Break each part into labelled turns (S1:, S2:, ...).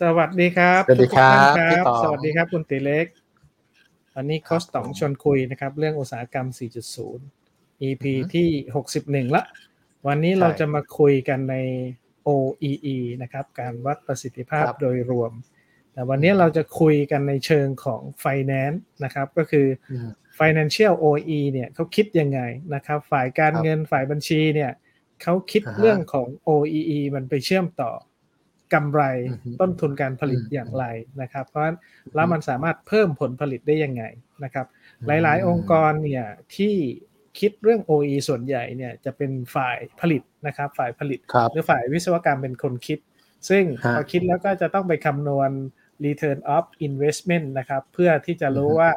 S1: สวัสดีครับ
S2: สวัสดีครับ
S1: ทุกท่าน
S2: พี่ต๋อง
S1: สวัสดีครับคุณติเล็ก วันนี้โคชต๋องชวนคุยนะครับ เรื่องอุตสาหกรรม 4.0 EP ที่ 61 ละ วันนี้เราจะมาคุยกันใน OEE นะครับ การวัดประสิทธิภาพ
S2: ครับ
S1: โดยรวม แต่วันนี้เราจะคุยกันในเชิงของ Finance นะครับ ก็คือ
S2: อืม
S1: Financial OE เนี่ยเขาคิดยังไงนะครับ ฝ่ายการ
S2: ครับ
S1: เงินฝ่ายบัญชีเนี่ยเขาคิด
S2: อ่าฮะ
S1: เรื่องของ OEE มันไปเชื่อมต่อ กำไร
S2: อือฮึ
S1: ต้นทุนการผลิต
S2: อืม
S1: อย่างไรนะครับ เพราะฉะนั้นแล้วมันสามารถเพิ่มผลผลิตได้ยังไงนะครับ หลาย ๆ องค์กรเนี่ยที่คิดเรื่อง OE ส่วนใหญ่เนี่ยจะเป็นฝ่ายผลิตนะครับ ฝ่ายผลิต
S2: ครับ
S1: หรือฝ่ายวิศวกรรมเป็นคนคิด ซึ่ง
S2: ฮะ
S1: พอคิดแล้วก็จะต้องไปคำนวณ return of investment นะครับ เพื่อที่จะรู้
S2: อือฮึ
S1: ว่า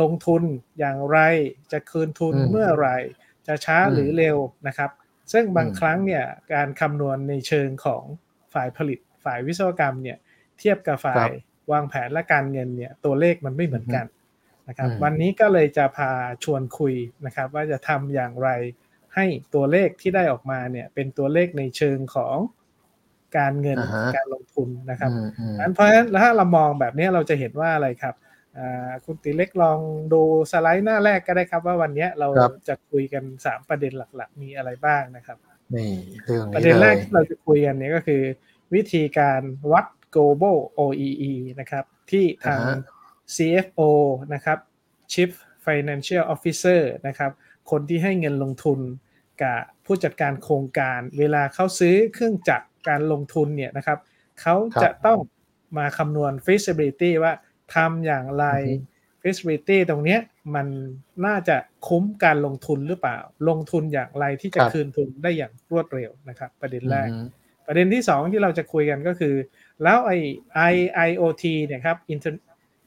S1: ลงทุนอย่างไรจะคืนทุน
S2: อืม
S1: เมื่อไหรจะช้า
S2: อืม
S1: หรือเร็วนะครับ ซึ่งบาง
S2: อืม
S1: ครั้งเนี่ยการคำนวณในเชิงของ ฝ่ายผลิตฝ่ายวิศวกรรมเนี่ยเทียบกับฝ่า
S2: ครั
S1: ย
S2: บ
S1: วางแผนและการเงินเนี่ยตัวเลขมันไม่เหมือนกันนะครับ
S2: อืม
S1: วันนี้ก็เลยจะพาชวนคุยนะครับว่าจะทำอย่างไรให้ตัวเลขที่ได้ออกมาเนี่ยเป็นตัวเลขในเชิงของการเงิน
S2: อ่าฮะ
S1: การลงทุนนะครับ
S2: อืมอืม
S1: อันเพราะฉะนั้นถ้าเรามองแบบนี้เราจะเห็นว่าอะไรครับอ่าคุณติเล็กลองดูสไลด์หน้าแรกก็ได้ครับ ว่าวันนี้เรา
S2: ครับ
S1: จะคุยกัน 3 ประเด็นหลัก ๆ มีอะไรบ้างนะครับ
S2: นี่เรื่อง
S1: ประ
S2: นี้
S1: เด็น
S2: เล
S1: แรก
S2: ย
S1: ที่เราจะคุยกันเนี่ยก็คือ วิธีการวัด global OEE นะครับ ที่ทาง
S2: อ่าฮะ
S1: CFO นะครับ Chief Financial Officer นะครับ คนที่ให้เงินลงทุนกับผู้จัดการโครงการ เวลาเขาซื้อเครื่องจักรการลงทุนเนี่ยนะครับ เขา
S2: ครับ
S1: จะต้องมาคำนวณ feasibility ว่าทำอย่างไร
S2: อือฮึ
S1: feasibility ตรงเนี้ยมันน่าจะคุ้มการลงทุนหรือเปล่า ลงทุนอย่างไรที่จะ
S2: ครับ
S1: คืนทุนได้อย่างรวดเร็วนะครับ ประเด็นแรก
S2: อืม
S1: ประเด็นที่สองที่เราจะคุยกันก็คือ แล้วไอ IIoT เนี่ยครับ Inter-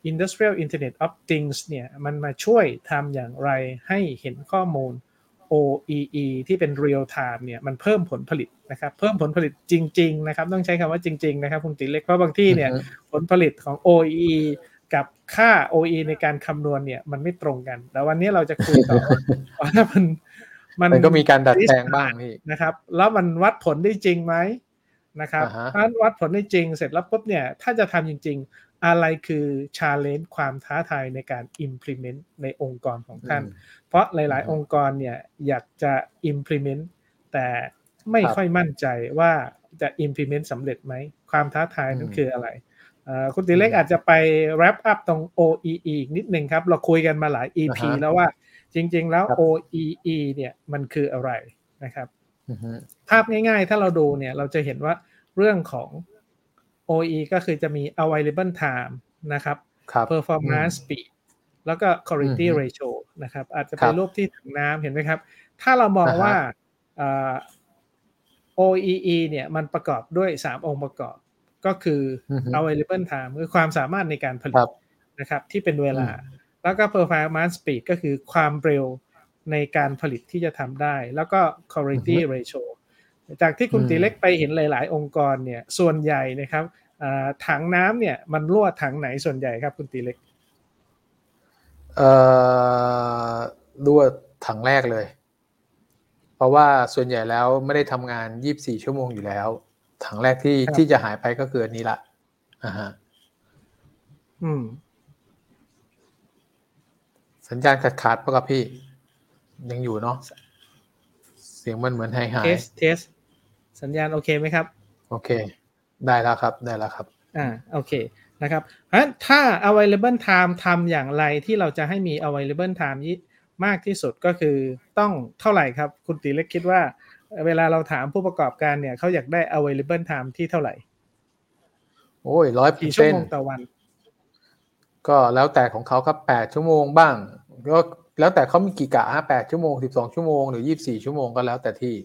S1: Industrial Internet of Things เนี่ยมันมาช่วยทำอย่างไรให้เห็นข้อมูล OEE ที่เป็น real time เนี่ยมันเพิ่มผลผลิตนะครับเพิ่มผลผลิตจริง ๆ นะครับ ต้องใช้คำว่าจริง ๆ นะครับคุณติเล็กเพราะบางที่เนี่ย
S2: อือฮึ
S1: ผลผลิตของ OEE กับค่า OE ในการคำนวณเนี่ย มันไม่ตรงกัน แต่วันนี้เราจะคุยต่อว่ามัน
S2: มันก็มีการดัดแปลงบ้างพี่
S1: นะครับ แล้วมันวัดผลได้จริงไหมนะครับ
S2: อ่าฮะ
S1: ถ้าวัดผลได้จริงเสร็จแล้วปุ๊บเนี่ย ถ้าจะทำจริง ๆ อะไรคือ challenge ความท้าทายในการ implement ในองค์กรของท่าน เพราะหลาย
S2: อืม
S1: ๆองค์กรเนี่ยอยากจะ implement แต่ไม่
S2: ครับ
S1: ค่อยมั่นใจว่าจะ implement สำเร็จไหม ความท้าทายนั้น
S2: อืม
S1: คืออะไรเอ่อ คุณติเล็ก
S2: อืม
S1: อาจจะไป wrap up ตรง OEE อีกนิดนึงครับ เราคุยกันมาหลาย EP
S2: อ่าฮะ
S1: แล้วว่าจริง ๆ แล้ว
S2: ครับ
S1: OEE เนี่ยมันคืออะไรนะครับ
S2: อือฮึ
S1: ภาพง่ายๆ ถ้าเราดูเนี่ยเราจะเห็นว่าเรื่องของ OE ก็คือจะมี available time นะครับ
S2: ครับ
S1: performance speed แล้วก็ quality
S2: อือฮึ
S1: ratio นะครับ อาจจะ
S2: ครั
S1: เป็น
S2: บ
S1: รูปที่ถังน้ำเห็นไหมครับ ถ้าเรามอง
S2: อ่าฮะ
S1: ว่าเอ่อ OEE เนี่ยมันประกอบด้วย 3 องค์ประกอบ ก็คือ
S2: อือฮึ
S1: available time คือความสามารถในการผลิ
S2: ครั
S1: ต
S2: บ
S1: นะครับที่เป็นเวลา
S2: อืม
S1: แล้วก็ performance speed ก็คือความเร็วในการผลิตที่จะทำได้ แล้วก็ quality
S2: อือฮึ
S1: ratio จากที่คุณ
S2: อืม
S1: ตีเล็กไปเห็นหลาย ๆ องค์กรเนี่ยส่วนใหญ่นะครับอ่าถังน้ำเนี่ยมันรั่วถังไหนส่วนใหญ่ครับคุณตีเล็ก
S2: เอ่อรั่วถังแรกเลย เพราะว่าส่วนใหญ่แล้วไม่ได้ทำงาน 24 ชั่วโมงอยู่แล้ว ถังแรกที่
S1: ครับ
S2: ที่จะหายไปก็คืออันนี้ละอ่าฮะ
S1: อืม
S2: สัญญาณขาดขาดๆปะครับพี่ ยังอยู่เนาะเสียงมันเหมือนหายหาย
S1: เทสเทสสัญญาณโอเคไหมครับ
S2: โอเค ได้แล้วครับได้แล้วครับ
S1: อ่าโอเคนะครับเพราะฉะนั้นถ้า available time ทำอย่างไรที่เราจะให้มี available time ยี่มากที่สุดก็คือต้องเท่าไหร่ครับ คุณตีเล็กคิดว่า เวลาเราถามผู้ประกอบการเนี่ยเขาอยากได้ available time ที่เท่าไหร่
S2: โอ้ยร้อยเปอ
S1: กี่
S2: ร์
S1: ชั่ว
S2: เซ็น
S1: โมง
S2: ต์
S1: ต่อวัน
S2: ก็แล้วแต่ของเขาครับแปดชั่วโมงบ้างก็แล้วแต่เขามีกี่กะฮะแปดชั่วโมงสิบสองชั่วโมงหรือยี่บสี่ชั่วโมงก็แล้วแต่ที่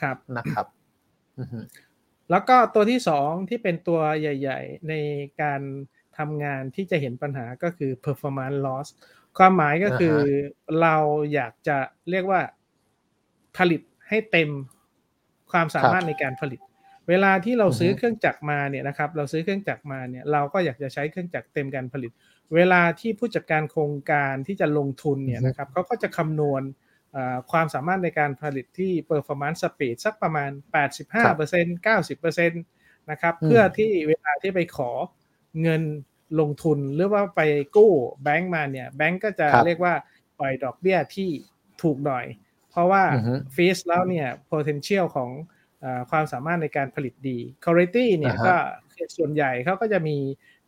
S1: ครับ
S2: นะครับอือฮึ
S1: แล้วก็ตัวที่สองที่เป็นตัวใหญ่ ๆ ในการทำงานที่จะเห็นปัญหาก็คือ performance loss ความหมายก็คือเราอยากจะเรียกว่าผลิต ให้เต็มความสามารถในการผลิต เวลาที่เราซื้อเครื่องจักรมาเนี่ยนะครับ เราซื้อเครื่องจักรมาเนี่ยเราก็อยากจะใช้เครื่องจักรเต็มการผลิต เวลาที่ผู้จัดการโครงการที่จะลงทุนเนี่ยนะครับเขาก็จะคำนวณเอ่อความสามารถในการผลิตที่ performance speed สักประมาณ 85% 90%นนะครับเพื่อที่เวลาที่ไปขอเงินลงทุนหรือว่าไปกู้แบงก์มาเนี่ยแบงก์ก็จะเรียกว่าปล่อยดอกเบี้ยที่ถูกหน่อย เพราะว่าฟีสแล้วเนี่ย potential ของอความสามารถในการผลิตดี quality เนี่ยก็ส่วนใหญ่เขาก็จะมี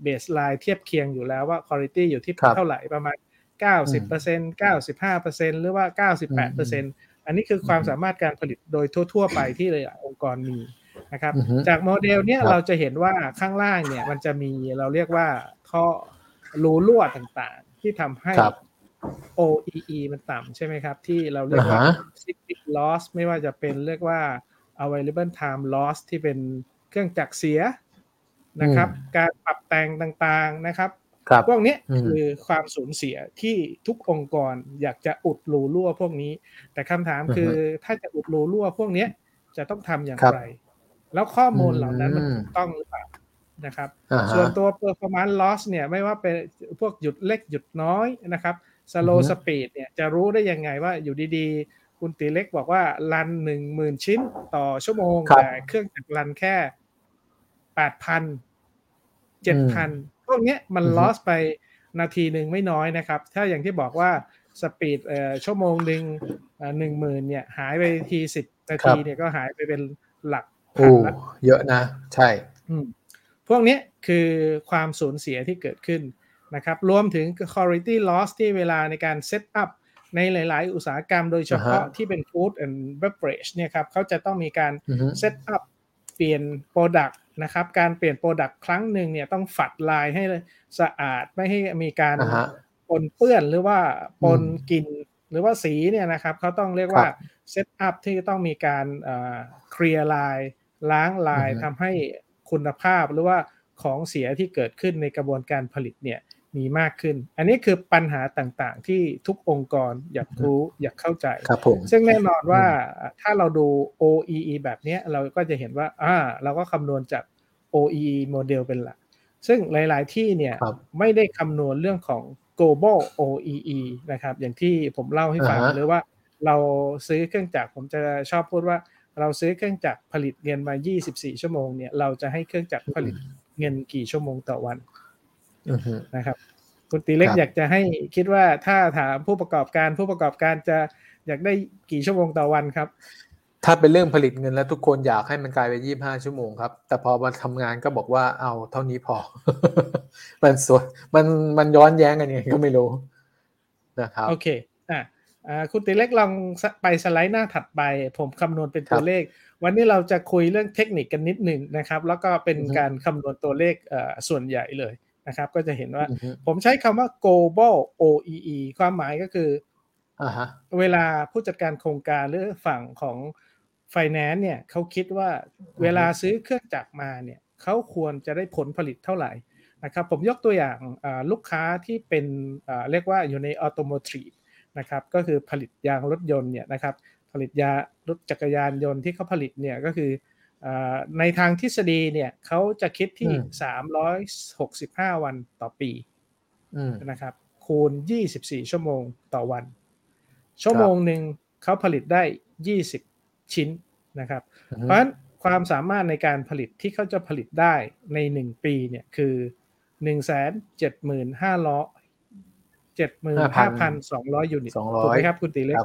S1: baseline เทียบเคียงอยู่แล้วว่า quality อยู่ที่เท่าไหร่ประมาณ 90% 95%หรือว่า 98%อันนี้คือความสามารถการผลิตโดยทั่ว ๆ ไปที่เลยองค์กรมีนะครับ จากโมเดลเนี้ยเราจะเห็นว่าข้างล่างเนี่ยมันจะมีเราเรียกว่าท่อรูรั่วต่างๆ ที่ทำให้ OEE มันต่ำใช่ไหมครับ ที่เราเรียกว่า cyclic loss ไม่ว่าจะเป็นเรียกว่า available time loss ที่เป็นเครื่องจักรเสียนะครับ การปรับแต่งต่างๆนะครับพวกนี้คือความสูญเสียที่ทุกองค์กรอยากจะอุดรูรั่วพวกนี้ แต่คำถามคือถ้าจะอุดรูรั่วพวกนี้จะต้องทำอย่างไร แล้วข้อมูลเหล่านั้นมันถูกต้องหรือเปล่านะครับ ส่วนตัว performance loss เนี่ยไม่ว่าเป็นพวกหยุดเล็กหยุดน้อยนะครับ slow speed เนี่ยจะรู้ได้ยังไงว่าอยู่ดีๆ คุณตีเล็กบอกว่ารันหนึ่งหมื่นชิ้นต่อชั่วโมงแต่เครื่องจักรรันแค่แปดพันเจ็ดพันพวกนี้มันลอสไปนาทีหนึ่งไม่น้อยนะครับ ถ้าอย่างที่บอกว่าสปีดชั่วโมงหนึ่งหนึ่งหมื่นเนี่ย หายไปทีสิบนาทีเนี่ยก็หายไปเป็นหลัก
S2: พันละเยอะนะ ใช่
S1: พวกนี้คือความสูญเสียที่เกิดขึ้น นะครับรวมถึง quality loss ที่เวลาในการ setup ในหลาย ๆ อุตสาหกรรมโดยเฉพาะที่เป็น food and beverage เนี่ยครับเขาจะต้องมีการเซตอัพเปลี่ยน Product นะครับการเปลี่ยน product ครั้งหนึ่งเนี่ยต้อง flush line ให้สะอาดไม่ให้มีการปนเปื้อนหรือว่าปนกลิ่นหรือว่าสีเนี่ยนะครับเขาต้องเรียกว่า setup ที่ต้องมีการเคลียร์ลายล้างลายทำให้คุณภาพหรือว่าของเสียที่เกิดขึ้นในกระบวนการผลิตเนี่ย มีมากขึ้น อันนี้คือปัญหาต่างๆ ที่ทุกองค์กรอยากรู้อยากเข้าใจ
S2: ครับผม
S1: ซึ่งแน่นอนว่าถ้าเราดู OEE แบบนี้เราก็จะเห็นว่าอ่าเราก็คำนวณจาก OEE โมเดลเป็นหลัก ซึ่งหลาย ๆ ที่เนี่ยไม่ได้คำนวณเรื่องของ global OEE นะครับ อย่างที่ผมเล่าให้ฟังหรือว่าเราซื้อเครื่องจักรผมจะชอบพูดว่าเราซื้อเครื่องจักรผลิตเงินมา 24 ชั่วโมงเนี่ยเราจะให้เครื่องจักรผลิตเงินกี่ชั่วโมงต่อวัน นะครับคุณตีเล็กอยากจะให้คิดว่าถ้าถามผู้ประกอบการผู้ประกอบการจะอยากได้กี่ชั่วโมงต่อวันครับ
S2: ถ้าเป็นเรื่องผลิตเงินแล้วทุกคนอยากให้มันกลายเป็นยี่บห้าชั่วโมงครับ แต่พอมาทำงานก็บอกว่าเอาเท่านี้พอ มันสวยมันมันย้อนแย้งกันยังไงก็ไม่รู้นะครับ
S1: โอเคอะคุณตีเล็กลองไปสไลด์หน้าถัดไป ผมคำนวณเป็นตัวเลข วันนี้เราจะคุยเรื่องเทคนิคกันนิดหนึ่งนะครับ แล้วก็เป็นการคำนวณตัวเลขส่วนใหญ่เลย นะครับ ก็จะเห็นว่า ผมใช้คำว่า global OEE ความหมายก็คือเวลาผู้จัดการโครงการหรือฝั่งของ finance เนี่ยเขาคิดว่าเวลาซื้อเครื่องจักรมาเนี่ยเขาควรจะได้ผลผลิตเท่าไหร่นะครับผมยกตัวอย่างลูกค้าที่เป็นเรียกว่าอยู่ในออโตโมทีฟนะครับก็คือผลิตยางรถยนต์เนี่ยนะครับผลิตยารถจักรยานยนต์ที่เขาผลิตเนี่ยก็คือ ในทางทฤษฎีเนี่ยเขาจะคิดที่สามร้อยหกสิบห้าวันต่อปีนะครับ คูณยี่สิบสี่ชั่วโมงต่อวัน ชั่วโมงหนึ่งเขาผลิตได้ยี่สิบชิ้นนะครับ เพราะฉะนั้นความสามารถในการผลิตที่เขาจะผลิตได้ในหนึ่งปีเนี่ยคือหนึ่งแสนเจ็ดหมื่นห้าร้อยเจ็ดหมื่นห้าพันสองร้อยยูนิตถูกไหมครับคุณตีเล็ก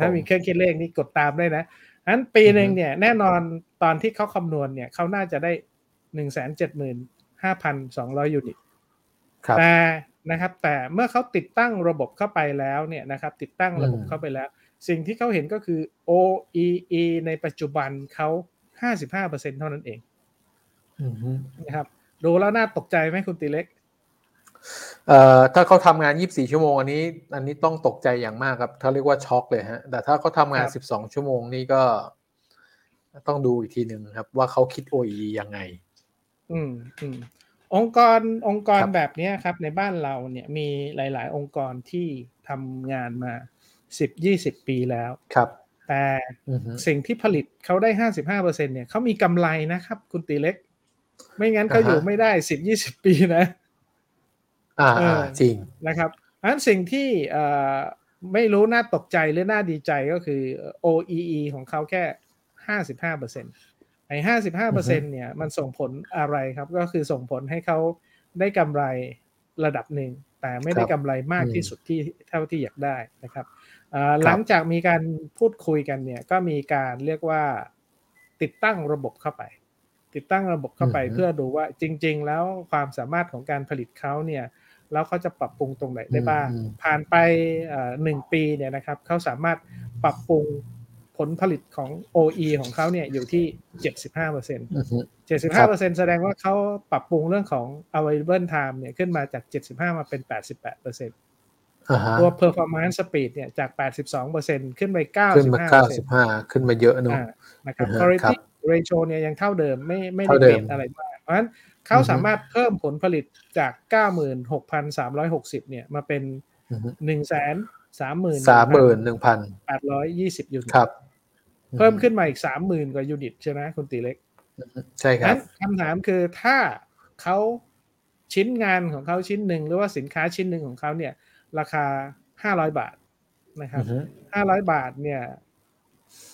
S1: ถ้ามีเครื่องคิดเลขนี่กดตามได้นะนั้นปีหนึ่งเนี่ยแน่นอน ตอนที่เขาคำนวณเนี่ยเขาน่าจะได้หนึ่งแสนเจ็ดหมื่นห้าพันสองร้อยยูนิตแต่นะครับ แต่เมื่อเขาติดตั้งระบบเข้าไปแล้วเนี่ยนะครับ ติดตั้งระบบเข้าไปแล้ว สิ่งที่เขาเห็นก็คือ OEE ในปัจจุบันเขาห้าสิบห้าเปอร์เซ็นเท่านั้นเองนะครับดูแล้วน่าตกใจไหมคุณตีเล็ก
S2: เอ่อถ้าเขาทำงาน 24 ชั่วโมง อันนี้ อันนี้ต้องตกใจอย่างมากครับเขาเรียกว่าช็อกเลยฮะ แต่ถ้าเขาทำงาน 12 ชั่วโมงนี่ก็ ต้องดูอีกทีหนึ่งครับ ว่าเขาคิด OE ยังไง
S1: อืมอืมองค์กรองค์กรแบบนี้ครับ ในบ้านเราเนี่ยมีหลาย ๆ องค์กรที่ทำงานมา10 20ปีแล้ว
S2: ครับ
S1: แต่สิ่งที่ผลิตเขาได้55เปอร์เซ็นเนี่ยเขามีกำไรนะครับ คุณตีเล็ก ไม่งั้นเขาอยู่ไม่ได้10 20ปีนะ
S2: อ่าจริง
S1: นะครับอันสิ่งที่ไม่รู้น่าตกใจหรือน่าดีใจก็คือ OEE ของเขาแค่ 55%เไอ้ห้าสิบห้าเปอร์เซ็นเนี่ยมันส่งผลอะไรครับ ก็คือส่งผลให้เขาได้กำไรระดับหนึ่ง แต่ไม่ได้กำไรมากที่สุดที่เท่าที่อยากได้นะครับ หลังจากมีการพูดคุยกันเนี่ยก็มีการเรียกว่าติดตั้งระบบเข้าไป ติดตั้งระบบเข้าไปเพื่อดูว่าจริง ๆ แล้วความสามารถของการผลิตเขาเนี่ยแล้วเขาจะปรับปรุงตรงไหนได้บ้าง ผ่านไปหนึ่งปีเนี่ยนะครับเขาสามารถปรับปรุง ผลผลิตของ OE ของเขาเนี่ยอยู่ที่ 75เปอร์เซ็นต์75เปอร์เซ็นต์แสดงว่าเขาปรับปรุงเรื่องของ available time เนี่ยขึ้นมาจาก 75 มาเป็น 88เปอร์เซ็นต์ตัว performance speed เนี่ยจาก 82เปอร์เซ็นต์ขึ้นไป95ขึ้นมา
S2: 95 ขึ้นมาเยอะเนอะ
S1: นะครับ quality ratio เนี่ยยังเท่าเดิมไม่ไม่ได้เปลี่ยนอะไรมากเพราะฉะนั้นเขาสามารถเพิ่มผลผลิตจาก 96,360 เนี่ยมาเป็น 1 3 0 0 0 0
S2: สามหมื่นสามหมื่นหนึ่งพัน
S1: แปดร้อยยี่สิบยูนิต
S2: ครับ
S1: เพิ่มขึ้นมาอีกสามหมื่นกว่ายูนิตใช่ไหมคุณตีเล็ก
S2: ใช่ครับ
S1: คำถามคือถ้าเขาชิ้นงานของเขาชิ้นหนึ่งหรือว่าสินค้าชิ้นหนึ่งของเขาเนี่ย ราคาห้าร้อยบาทนะครับห้าร้อยบาทเนี่ย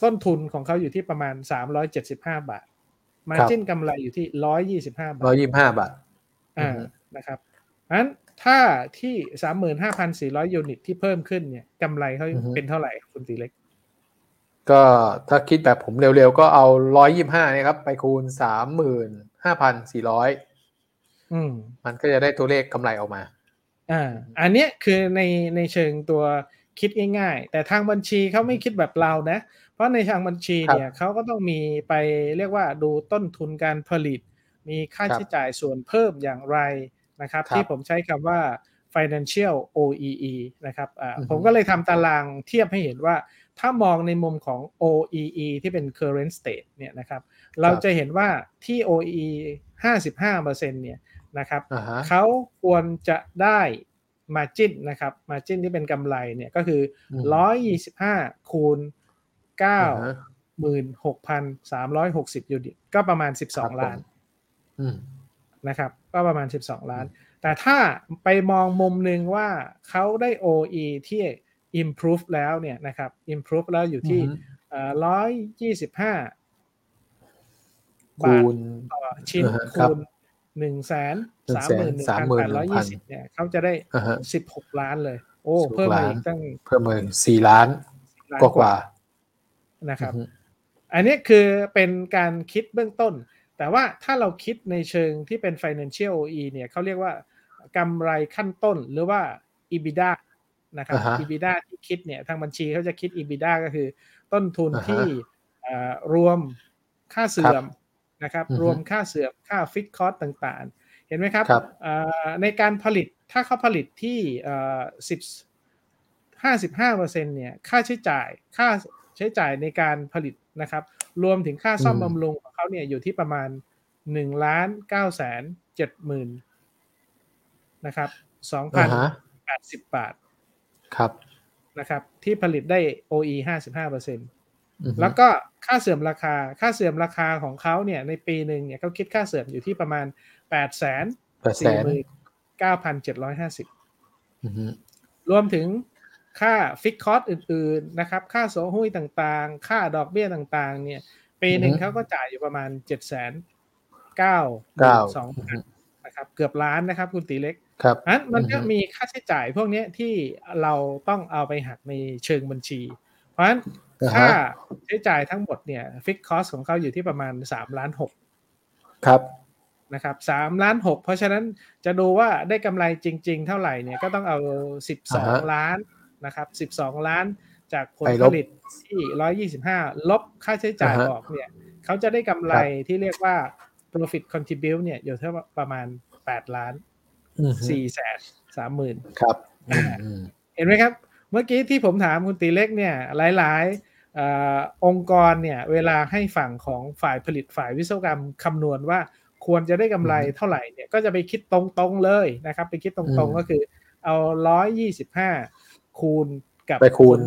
S1: ต้นทุนของเขาอยู่ที่ประมาณสามร้อยเจ็ดสิบห้าบาท มาจิ้นกำไรอยู่ที่ร้อยยี่สิบห้าบาท
S2: ร้อยยี่สิบห้าบาท
S1: อ่านะครับนั้นถ้าที่สามหมื่นห้าพันสี่ร้อยยูนิตที่เพิ่มขึ้นเนี่ยกำไรเขาเป็นเท่าไหร่คุณตีเล็ก
S2: ก็ถ้าคิดแบบผมเร็วๆ ก็เอาร้อยยี่ห้านี่ครับ ไปคูณสามหมื่นห้าพันสี่ร้อยมันก็จะได้ตัวเลขกำไรออกมา
S1: อ่า อันนี้คือในในเชิงตัวคิดง่ายๆ แต่ทางบัญชีเขาไม่คิดแบบเรานะ เพราะในทางบัญชีเนี่ยเขาก็ต้องมีไปเรียกว่าดูต้นทุนการผลิต มีค่าใช้จ่ายส่วนเพิ่มอย่างไรนะครับ ที่ผมใช้คำว่า financial OEE นะครับ ผมก็เลยทำตารางเทียบให้เห็นว่า ถ้ามองในมุมของ OEE ที่เป็น current state เนี่ยนะครับ เราจะเห็นว่าที่ OEE 55%เนี่ยนะครับเขาควรจะได้ margin นะครับ margin ที่เป็นกำไรเนี่ยก็คือ 125 คูณ96,360 ยูนิต ก็ประมาณ 12 ล้านนะครับ ก็ประมาณ 12 ล้าน แต่ถ้าไปมองมุมหนึ่งว่าเขาได้ OE ที่ improve แล้วเนี่ยนะครับ improve แล้วอยู่ที่ร้อยยี่สิบห้าบาทต่อชิ้นคูณหนึ่งแสนสามหมื่นหนึ่งพันแปดร้อยยี่สิบเนี่ยเขาจะได้สิบหกล้านเลย โอ้เพิ่มมาอีกตั้ง
S2: เพิ่มมาสี่ล้านกว่า
S1: นะครับ อันนี้คือเป็นการคิดเบื้องต้น แต่ว่าถ้าเราคิดในเชิงที่เป็น financial OEE เนี่ยเขาเรียกว่ากำไรขั้นต้นหรือว่า EBITDA นะครับ EBITDA ที่คิดเนี่ยทางบัญชีเขาจะคิด EBITDA ก็คือ ต้นทุนที่รวมค่าเสื่อมนะครับรวมค่าเสื่อมค่า fixed cost ต่างๆ เห็นไหมครับในการผลิตถ้าเขาผลิตที่สิบห้าสิบห้าเปอร์เซ็นเนี่ยค่าใช้จ่ายค่าใช้จ่ายในการผลิตนะครับ รวมถึงค่าซ่อมบำรุงของเขาเนี่ยอยู่ที่ประมาณหนึ่งล้านเก้าแสนเจ็ดหมื่นนะครับสองพันแปดสิบบาท
S2: ครับ
S1: นะครับ ที่ผลิตได้ OE ห้าสิบห้าเปอร์เซ็นตแล้วก็ค่าเสื่อมราคาค่าเสื่อมราคาของเขาเนี่ย ในปีหนึ่งเนี่ยเขาคิดค่าเสื่อมอยู่ที่ประมาณแปดแสนสี่หมื่นเก้าพันเจ็ดร้อยห้าสิบรวมถึงค่าฟิกคอร์สอื่น ๆ นะครับ ค่าโซหุ้ยต่างๆ ค่าดอกเบี้ยต่างๆ เนี่ย ปีหนึ่งเขาก็จ่ายอยู่ประมาณเจ็ดแสนเก้าสองพันนะครับ เกือบล้านนะครับ คุณตีเล็ก
S2: ครับ
S1: อันมันก็มีค่าใช้จ่ายพวกนี้ที่เราต้องเอาไปหักในเชิงบัญชี เพราะฉะนั้นค่าใช้จ่ายทั้งหมดเนี่ยฟิกคอสของเขาอยู่ที่ประมาณสามล้านหก
S2: ครับ
S1: นะครับสามล้านหกเพราะฉะนั้นจะดูว่าได้กำไรจริง ๆ เท่าไหร่เนี่ยก็ต้องเอาสิบสองล้านนะครับ12ล้านจากผลผลิตที่125ลบค่าใช้จ่ายออกเนี่ยเขาจะได้กำไรที่เรียกว่า profit contribute เนี่ยอยู่ที่ประมาณ8ล้าน 4แสนสามหมื่น
S2: ครับ
S1: เห็นไหมครับ เมื่อกี้ที่ผมถามคุณตีเล็กเนี่ย หลายๆอองค์กรเนี่ย เวลาให้ฝั่งของฝ่ายผลิตฝ่ายวิศวกรรมคำนวณว่าควรจะได้กำไรเท่าไหร่เนี่ย ก็จะไปคิดตรงๆเลยนะครับ ไปคิดตรงๆก็คือ เอา125คูณกับ
S2: ไปคูณ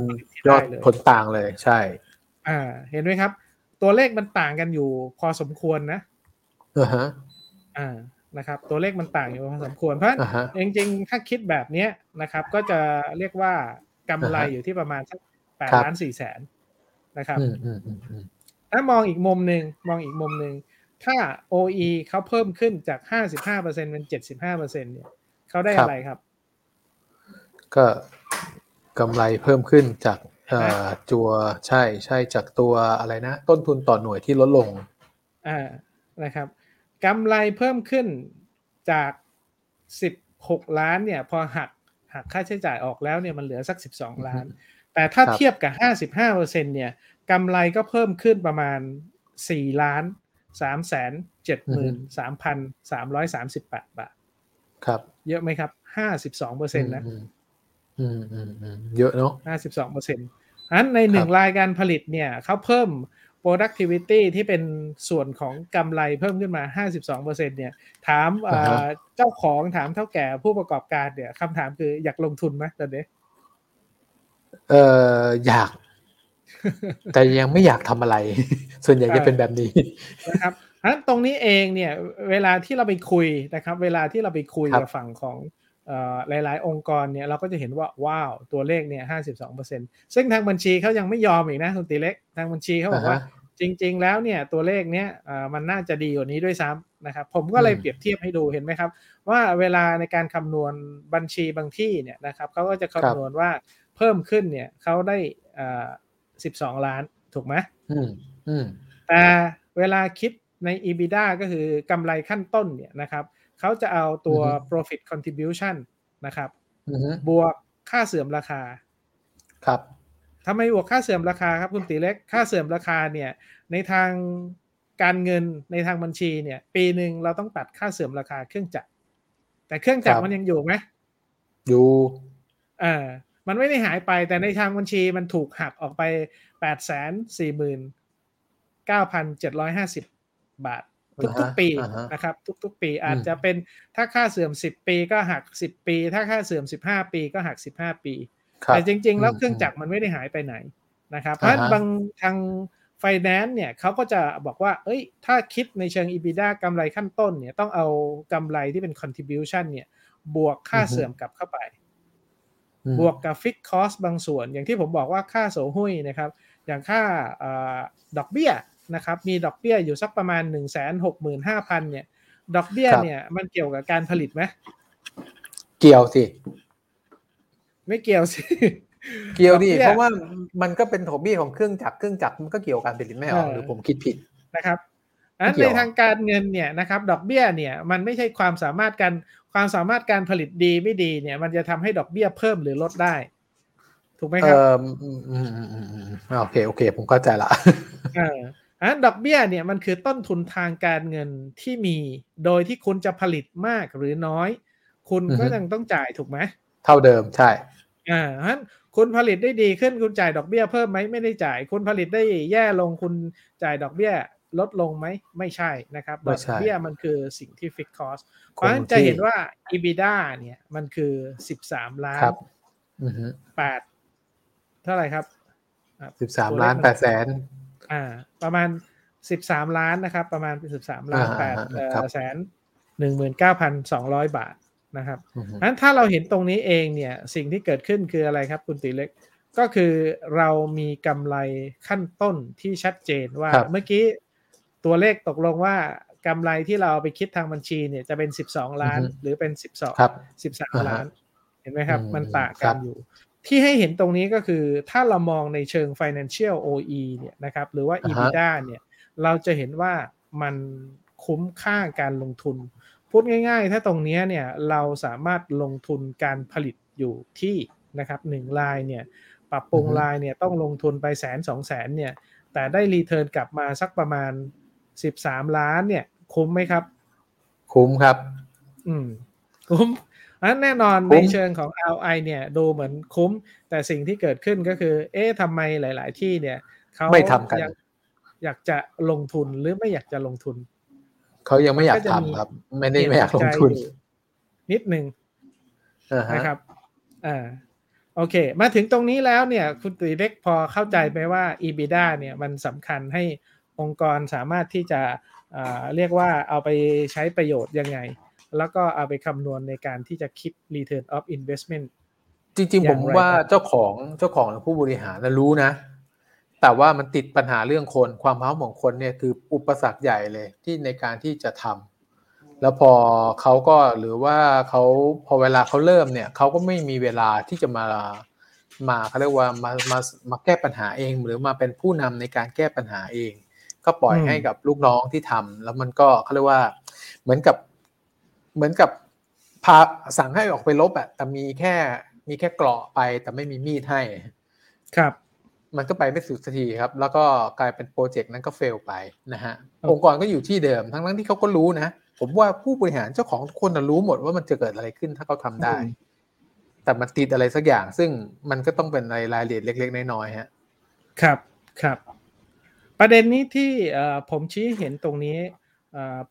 S2: ยอดผลต่างเลยใช่
S1: อ่า เห็นไหมครับ ตัวเลขมันต่างกันอยู่พอสมควรนะ
S2: อ่าฮะ
S1: อ่า นะครับ ตัวเลขมันต่างอยู่พอสมควรเพราะจริงๆ ถ้าคิดแบบเนี้ยนะครับ ก็จะเรียกว่ากำไรอยู่ที่ประมาณสักแปดล้านสี่แสนนะครับถ้ามองอีกมุมหนึ่งมองอีกมุมหนึ่งถ้า OE เขาเพิ่มขึ้นจาก55%เป็น75%เนี่ยเขาได้อะไรครับ
S2: ก็กำไรเพิ่มขึ้นจากเอ่อจัวใช่ใช่จากตัวอะไรนะ ต้นทุนต่อหน่วยที่ลดลง
S1: อ่านะครับ กำไรเพิ่มขึ้นจาก 16 ล้านเนี่ยพอหักหักค่าใช้จ่ายออกแล้วเนี่ยมันเหลือสัก 12 ล้าน แต่ถ้า
S2: ครับ
S1: เทียบกับ 55%เนี่ยกำไรก็เพิ่มขึ้นประมาณ 4 ล้าน3แสน73,338 บาท
S2: ครับ
S1: เยอะไหมครับ 52%นะ
S2: อืมอืมอืมอืมเยอะเนาะ
S1: 52เปอร์เซ็นต์อันในหนึ่งรายการผลิตเนี่ยเขาเพิ่ม productivity ที่เป็นส่วนของกำไรเพิ่มขึ้นมา 52เปอร์เซ็นต์เนี่ย ถามเอ่อเจ้าของถามเท่าแก่ผู้ประกอบการเนี่ยคำถามคืออยากลงทุนไหมตอนนี้
S2: เอออยาก แต่ยังไม่อยากทำอะไร ส่วนใหญ่จะเป็นแบบนี้
S1: นะครับอันตรงนี้เองเนี่ย เวลาที่เราไปคุยนะครับ เวลาที่เราไปคุย
S2: ครับ
S1: กับฝั่งของเอ่อหลาย ๆ องค์กรเนี่ยเราก็จะเห็นว่าว้าวตัวเลขเนี่ย52%ซึ่งทางบัญชีเขายังไม่ยอมอีกนะคุณตีเล็กทางบัญชีเขาบอกว่า
S2: อ่าฮะ
S1: จริง ๆ แล้วเนี่ยตัวเลขเนี้ยเอ่อมันน่าจะดีกว่านี้ด้วยซ้ำนะครับ ผมก็เลย
S2: อืม
S1: เปรียบเทียบให้ดูเห็นไหมครับ ว่าเวลาในการคำนวณบัญชีบางที่เนี่ยนะครับเขาก็จะคำนวณว่าเพิ่มขึ้นเนี่ยเขาได้เอ่อ12ล้านถูกไหม
S2: อืมอืม
S1: แต่เวลาคิดใน EBITDA ก็คือกำไรขั้นต้นเนี่ยนะครับเขาจะเอาตัว
S2: อือฮึ
S1: profit contribution นะครับ
S2: อืม
S1: บวกค่าเสื่อมราคา
S2: ครับ
S1: ทำไมบวกค่าเสื่อมราคาครับคุณตีเล็กค่าเสื่อมราคาเนี่ยในทางการเงินในทางบัญชีเนี่ยปีหนึ่งเราต้องตัดค่าเสื่อมราคาเครื่องจักร แต่เครื่องจักรมันยังอยู่ไหม
S2: อยู่
S1: เออมันไม่ได้หายไปแต่ในทางบัญชีมันถูกหักออกไปแปดแสนสี่หมื่นเก้าพันเจ็ดร้อยห้าสิบบาท ทุกๆปี
S2: อ่าฮะ
S1: นะครับ ทุกๆ ปีอาจจะเป็นถ้าค่าเสื่อมสิบปีก็หักสิบปี ถ้าค่าเสื่อมสิบห้าปีก็หักสิบห้าปี
S2: ครับ
S1: แต่จริง ๆ แล้ว
S2: อืม
S1: เครื่องจักรมันไม่ได้หายไปไหนนะครับ เพราะฉะนั้น
S2: อ่าฮะ
S1: บางทางไฟแนนซ์เนี่ยเขาก็จะบอกว่า เอ้ย ถ้าคิดในเชิง EBITDA กำไรขั้นต้นเนี่ยต้องเอากำไรที่เป็น contribution เนี่ยบวกค่าเสื่อมกลับเข้าไป
S2: อืม
S1: บวกกับฟิกคอสบางส่วน อย่างที่ผมบอกว่าค่าโสหุ้ยนะครับ อย่างค่าเออดอกเบี้ยนะครับ มีดอกเบี้ยอยู่สักประมาณ 1 6 5 0 0 0เนี่ย ดอกเบี้ย
S2: ครับ
S1: เนี่ยมันเกี่ยวกับการผลิตไหม
S2: เกี่ยวสิ
S1: ไม่เกี่ยวสิ
S2: เกี่ยวดิ
S1: ดอกเบี้ย
S2: เพราะว่ามันก็เป็นของบี้ของเครื่องจักรเครื่องจักรมันก็เกี่ยวกับการผลิตไม่เหรอ
S1: เออ
S2: หรือผมคิดผิด
S1: นะครับอัน
S2: ไม่เกี่
S1: ใน
S2: ยว
S1: ทางการเงินเนี่ยนะครับ ดอกเบี้ยเนี่ยมันไม่ใช่ความสามารถการความสามารถการผลิตดีไม่ดีเนี่ย มันจะทำให้ดอกเบี้ยเพิ่มหรือลดได้ ถูกไหม
S2: เอ
S1: ครับ
S2: ออืมอืมอืมอืมอืมโอเคโอเค ผมเข้าใจละ
S1: เอออันดอกเบี้ยเนี่ยมันคือต้นทุนทางการเงินที่มีโดยที่คุณจะผลิตมากหรือน้อย คุณก็
S2: อือฮึ
S1: ยังต้องจ่ายถูกไหม
S2: เท่าเดิมใช่
S1: อ่าเพราะฉะนั้นคุณผลิตได้ดีขึ้นคุณจ่ายดอกเบี้ยเพิ่มไหมไม่ได้จ่าย คุณผลิตได้แย่ลงคุณจ่ายดอกเบี้ยลดลงไหมไม่ใช่นะครับ
S2: ไม่
S1: ด
S2: ใช่
S1: อกเบี้ยมันคือสิ่งที่ฟิกคอสเพ
S2: ค
S1: ราะฉะ
S2: ง
S1: นั้นจะ
S2: ที่
S1: เห็นว่า EBITDA เนี่ยมันคือ13ล้าน
S2: ครับอือฮึ
S1: 8เท่าไหร่ครับ
S2: สิบสามล้านแปดแสน
S1: อ่า ประมาณ13ล้านนะครับ ประมาณ13ล้าน
S2: อ่า
S1: แปด
S2: อ่า
S1: เอ่อ
S2: ครับ
S1: แสนหนึ่งหมื่นเก้าพันสองร้อยบาท นะครับ
S2: อือฮึ
S1: งั้นถ้าเราเห็นตรงนี้เองเนี่ยสิ่งที่เกิดขึ้นคืออะไรครับคุณติเล็ก ก็คือเรามีกำไรขั้นต้นที่ชัดเจนว่า
S2: ครับ
S1: เมื่อกี้ตัวเลขตกลงว่ากำไรที่เราเอาไปคิดทางบัญชีเนี่ยจะเป็น 12 ล้านหรือเป็น 12
S2: ครับ
S1: สิบสาม
S2: อ่าฮะ
S1: ล้าน เห็นไหมครับ
S2: อืม
S1: มันต่าง
S2: ค
S1: กั
S2: รั
S1: น
S2: บ
S1: อยู่ ที่ให้เห็นตรงนี้ก็คือถ้าเรามองในเชิง financial OE เนี่ยนะครับหรือว่า
S2: อ่าฮะ
S1: EBITDA เนี่ยเราจะเห็นว่ามันคุ้มค่าการลงทุน พูดง่าย ๆ ถ้าตรงเนี้ยเนี่ยเราสามารถลงทุนการผลิตอยู่ที่นะครับหนึ่งลายเนี่ยปรับปรุงลายเนี่ยต้องลงทุนไปแสนสองแสนเนี่ยแต่ได้รีเทิร์นกลับมาสักประมาณ13ล้านเนี่ยคุ้มไหมครับ
S2: คุ้มครับ
S1: อืมคุ้มอันแน่นอน
S2: คุ้
S1: ใน
S2: ม
S1: เชิงของ ROI เนี่ยดูเหมือนคุ้ม แต่สิ่งที่เกิดขึ้นก็คือ เอ๊ะทำไมหลาย ๆ ที่เนี่ยเขา
S2: ไม่ทำกัน
S1: อยากอยากจะลงทุนหรือไม่อยากจะลงทุน
S2: เขายังไม่อยาก
S1: ก็จะมี
S2: ทำครับ ไม่ได้ไม่อยากลงทุน
S1: เปลี่ยนใจอยู่นิดนึง
S2: อ่าฮะ
S1: นะครับอ่าโอเค มาถึงตรงนี้แล้วเนี่ย คุณตีเล็กพอเข้าใจไหมว่า EBITDA เนี่ยมันสำคัญให้องค์กรสามารถที่จะอ่าเรียกว่าเอาไปใช้ประโยชน์ยังไง แล้วก็เอาไปคำนวณในการที่จะคิด return of investment
S2: จริง
S1: อ
S2: ๆผ
S1: ย่าง
S2: ม
S1: ไร
S2: ว่า
S1: ครับ
S2: เจ้าของเจ้าของหรือผู้บริหารนะรู้นะ แต่ว่ามันติดปัญหาเรื่องคนความพร้อมของคนเนี่ยคืออุปสรรคใหญ่เลยที่ในการที่จะทำแล้วพอเขาก็หรือว่าเขาพอเวลาเขาเริ่มเนี่ยเขาก็ไม่มีเวลาที่จะมามาเขาเรียกว่ามามามาแก้ปัญหาเอง หรือมาเป็นผู้นำในการแก้ปัญหาเอง ก็ปล่อยให้กับลูกน้องที่ทำแล้วมันก็เขาเรียกว่าเหมือนกับเหมือนกับพาสั่งให้ออกไปลบอะแต่มีแค่มีแค่เกราะไปแต่ไม่มีมีดให้
S1: ครับ
S2: มันก็ไปไม่สุดสักทีครับ แล้วก็กลายเป็นโปรเจกต์นั้นก็เฟลไปนะฮะองค์กรก็อยู่ที่เดิม ทั้งนั้นที่เขาก็รู้นะ ผมว่าผู้บริหารเจ้าของทุกคนรู้หมดว่ามันจะเกิดอะไรขึ้นถ้าเขาทำได้ แต่มันติดอะไรสักอย่าง ซึ่งมันก็ต้องเป็นรายรายละเอียดเล็ก ๆ น้อยๆฮะ
S1: ครับครับ ประเด็นนี้ที่ผมชี้เห็นตรงนี้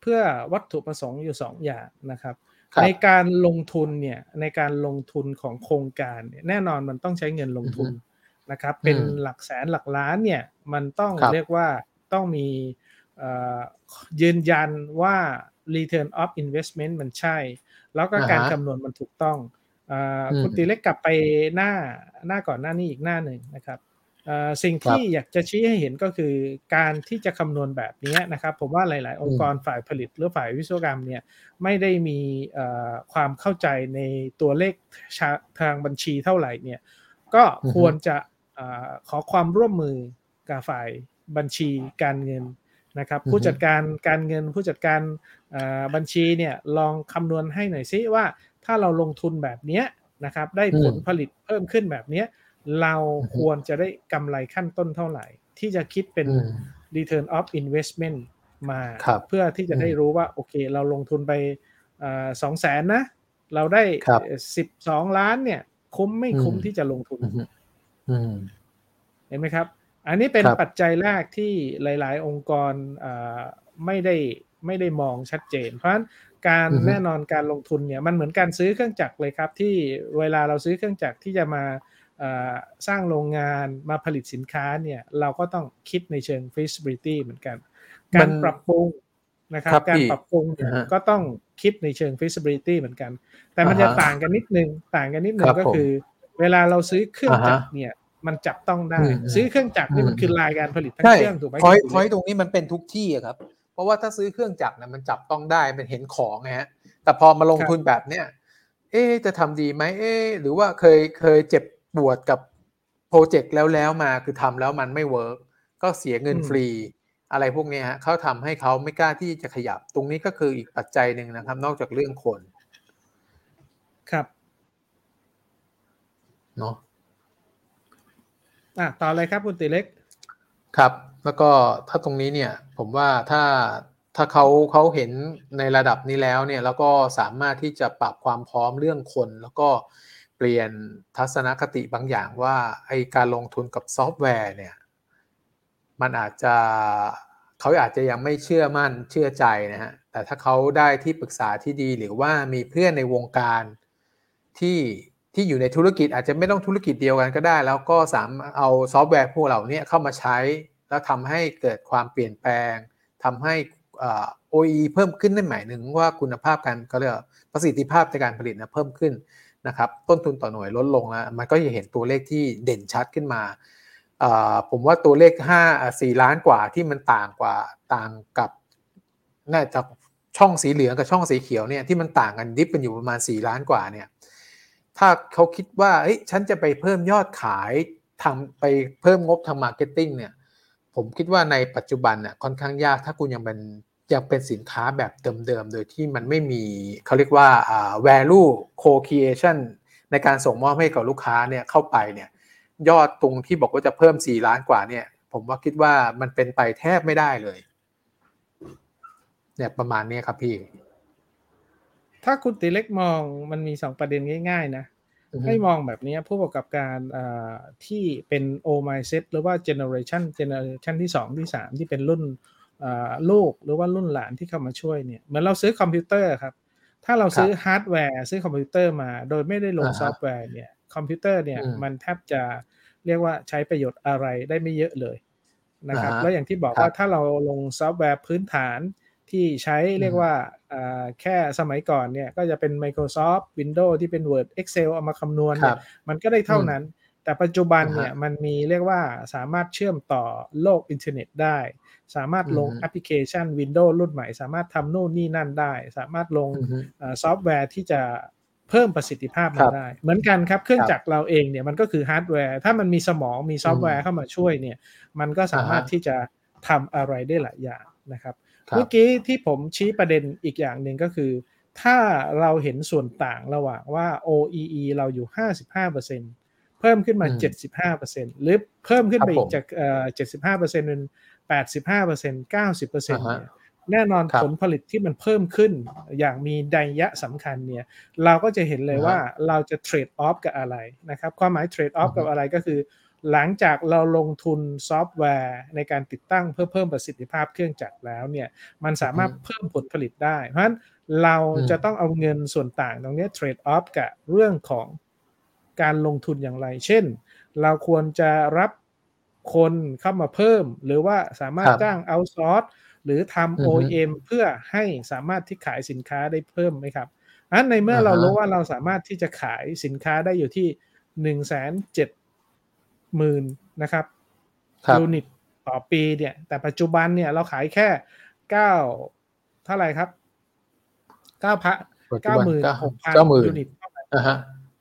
S1: เพื่อวัตถุประสงค์อยู่สองอย่างนะครับในการลงทุนเนี่ยในการลงทุนของโครงการเนี่ยแน่นอนมันต้องใช้เงินลงทุน นะครับ เป็นหลักแสนหลักล้านเนี่ย มันต้องเรียกว่าต้องมียืนยันว่า return of investment มันใช่ แล้วก็การคำนวณมันถูกต้องคุณตีเล็กกลับไปหน้าหน้าก่อนหน้านี้อีกหน้าหนึ่งนะครับสิ่งที่อยากจะชี้ให้เห็นก็คือการที่จะคำนวณแบบนี้นะครับ ผมว่าหลาย ๆ องค์กรฝ่ายผลิตหรือฝ่ายวิศวกรรมเนี่ยไม่ได้มีความเข้าใจในตัวเลขทางบัญชีเท่าไหร่เนี่ยก็ควรจะ ขอความร่วมมือกับฝ่ายบัญชีการเงินนะครับ ผู้จัดการการเงินผู้จัดการบัญชีเนี่ยลองคำนวณให้หน่อยซิว่าถ้าเราลงทุนแบบนี้นะครับได้ผลผลิตเพิ่มขึ้นแบบนี้เราควรจะได้กำไรขั้นต้นเท่าไหร่ ที่จะคิดเป็น return of investment มาเพื่อที่จะได้รู้ว่าโอเค เราลงทุนไปสองแสนนะ เราได้สิบสองล้านเนี่ย คุ้มไม่คุ้มที่จะลงทุน เห็นไหมครับ อันนี้เป็นปัจจัยแรกที่หลาย ๆ องค์กรไม่ได้ไม่ได้มองชัดเจน เพราะฉะนั้นการแน่นอนการลงทุนเนี่ยมันเหมือนการซื้อเครื่องจักรเลยครับ ที่เวลาเราซื้อเครื่องจักรที่จะมาสร้างโรงงานมาผลิตสินค้าเนี่ยเราก็ต้องคิดในเชิง feasibility เหมือนกัน การปรับปรุงนะครับ การปรับปรุงก็ต้องคิดในเชิง feasibility เหมือนกัน แต่มันจะต่างกันนิดนึง ต่างกันนิดนึงก็คือ เวลาเราซื้อเครื่องจักรเนี่ย มันจับต้องได้ ซื้อเครื่องจักรนี่มันคือรายการผลิตทั้งเครื่องถูกไหม
S2: พอยพอยตรงนี้มันเป็นทุกที่ครับ เพราะว่าถ้าซื้อเครื่องจักรเนี่ยมันจับต้องได้มันเห็นของไงฮะแต่พอมาลงทุนแบบเนี้ยเอ๊จะทำดีไหมเอ๊หรือว่าเคยเคยเจ็บปวดกับ project แล้วแล้วมาคือทำแล้วมันไม่ work ก็เสียเงินฟรีอะไรพวกนี้ฮะเขาทำให้เขาไม่กล้าที่จะขยับ ตรงนี้ก็คืออีกปัจจัยหนึ่งนะครับ นอกจากเรื่องคน
S1: ครับ
S2: เนาะ
S1: อะต่อเลยครับคุณติเล็ก
S2: ครับ แล้วก็ถ้าตรงนี้เนี่ย ผมว่าถ้าถ้าเขาเขาเห็นในระดับนี้แล้วเนี่ยแล้วก็สามารถที่จะปรับความพร้อมเรื่องคน แล้วก็เปลี่ยนทัศนคติบางอย่างว่าไอการลงทุนกับซอฟต์แวร์เนี่ยมันอาจจะเขาอาจจะยังไม่เชื่อมั่นเชื่อใจนะฮะแต่ถ้าเขาได้ที่ปรึกษาที่ดีหรือว่ามีเพื่อนในวงการที่ ที่อยู่ในธุรกิจอาจจะไม่ต้องธุรกิจเดียวกันก็ได้ แล้วก็สามารถเอาซอฟต์แวร์พวกเหล่านี้เข้ามาใช้ แล้วทำให้เกิดความเปลี่ยนแปลงทำให้ OE เพิ่มขึ้นได้หมายหนึ่งว่าคุณภาพการเขาเรียกประสิทธิภาพในการผลิตนะเพิ่มขึ้นนะครับต้นทุนต่อหน่วยลดลงแล้วมันก็จะเห็นตัวเลขที่เด่นชัดขึ้นมาผมว่าตัวเลข5 4ล้านกว่าที่มันต่างกว่าต่างกับน่าจะช่องสีเหลืองกับช่องสีเขียวเนี่ยที่มันต่างกัน diff เป็นอยู่ประมาณ 4 ล้านกว่าเนี่ย ถ้าเขาคิดว่าเอ้ยฉันจะไปเพิ่มยอดขายทำไปเพิ่มงบทาง marketing เนี่ยผมคิดว่าในปัจจุบันเนี่ยค่อนข้างยากถ้าคุณยังเป็นยังเป็นสินค้าแบบเดิมๆ โดยที่มันไม่มีเขาเรียกว่า value co-creation ในการส่งมอบให้กับลูกค้าเนี่ยเข้าไปเนี่ยยอดตรงที่บอกว่าจะเพิ่ม 4 ล้านกว่าเนี่ย ผมว่าคิดว่ามันเป็นไปแทบไม่ได้เลยเนี่ยประมาณนี้ครับพี่
S1: ถ้าคุณติเล็กมองมันมีสองประเด็นง่าย ๆ นะ ให้มองแบบนี้ผู้ประกอบการที่เป็น old mindset หรือว่า generation generation ที่2ที่3ที่เป็นรุ่นลูกหรือว่ารุ่นหลานที่เข้ามาช่วยเนี่ยเหมือนเราซื้อคอมพิวเตอร์ครับ ถ้าเราซื้อฮาร์ดแวร์ซื้อคอมพิวเตอร์มา โดยไม่ได้ลงซอฟต์แวร์เนี่ยคอมพิวเตอร์เนี่ยมันแทบจะเรียกว่าใช้ประโยชน์อะไรได้ไม่เยอะเลยนะครับแล้วอย่างที่บอกว่าถ้าเราลงซอฟต์แวร์พื้นฐาน ที่ใช้เรียกว่าแค่สมัยก่อนเนี่ยก็จะเป็น Microsoft Windows ที่เป็น Word Excel เอามาคำนวณเนี่ยมันก็ได้เท่านั้น แต่ปัจจุบัน
S2: อ่าฮะ
S1: เนี่ยมันมีเรียกว่าสามารถเชื่อมต่อโลกอินเทอร์เน็ตได้ สามารถลง
S2: อือฮึ
S1: แอปพลิเคชัน Windows รุ่นใหม่ สามารถทำนู่นนี่นั่นได้ สามารถลง
S2: อือฮึ
S1: เอ่อซอฟต์แวร์ที่จะเพิ่มประสิทธิภาพ
S2: ครั
S1: มา
S2: บ
S1: ได้ เหมือนกันครับ เครื่อง
S2: ครับ
S1: จักรเราเองเนี่ยมันก็คือฮาร์ดแวร์ ถ้ามันมีสมองมีซอฟต์แวร์เข้ามาช่วยเนี่ย มันก็สามารถ
S2: อ่าฮะ
S1: ที่จะทำอะไรได้หลายอย่างนะครับ
S2: ครับ
S1: เมื่อกี้ที่ผมชี้ประเด็นอีกอย่างหนึ่งก็คือ ถ้าเราเห็นส่วนต่างระหว่างว่า OEE เราอยู่ 55%เพิ่มขึ้นมา
S2: อืม
S1: 75%หรือเพิ่มขึ้นไป
S2: ครับ
S1: อีกจากเอ่อ75%เป็น85% 90%เนี่ย
S2: อ่าฮะ
S1: แน่นอน
S2: ครับ
S1: ผลผลิตที่มันเพิ่มขึ้นอย่างมีนัยยะสำคัญเนี่ยเราก็จะเห็นเลย
S2: อ่าฮะ
S1: ว่าเราจะเทรดออฟกับอะไรนะครับความหมายเทรดออฟ
S2: อือฮึ
S1: กับอะไรก็คือ หลังจากเราลงทุนซอฟต์แวร์ในการติดตั้งเพื่อเพิ่มประสิทธิภาพเครื่องจักรแล้วเนี่ยมันสามารถเพิ่มผลผลิตได้ เพราะฉะนั้นเรา
S2: อืม
S1: จะต้องเอาเงินส่วนต่างตรงเนี้เทรดออฟกับเรื่องของการลงทุนอย่างไร เช่น เราควรจะรับคนเข้ามาเพิ่ม หรือว่าสามารถ
S2: ครับ
S1: จ้างเอาซอร์สหรือทำ
S2: อือฮึ
S1: OEM เพื่อให้สามารถที่ขายสินค้าได้เพิ่มไหมครับอันในเมื่อ
S2: อ่าฮะ
S1: เรารู้ว่าเราสามารถที่จะขายสินค้าได้อยู่ที่หนึ่งแสนเจ็ด หมื่นนะครับ
S2: ครับ
S1: ยูนิตต่อปีเนี่ย แต่ปัจจุบันเนี่ยเราขายแค่เก้าเท่าไหร่ครับเก้าพัน
S2: ปัจจุ
S1: เก้า
S2: บัน
S1: หมื่น
S2: เก้า
S1: หกพัน
S2: เก้าหมื่น
S1: ยูนิต
S2: อ่าฮะ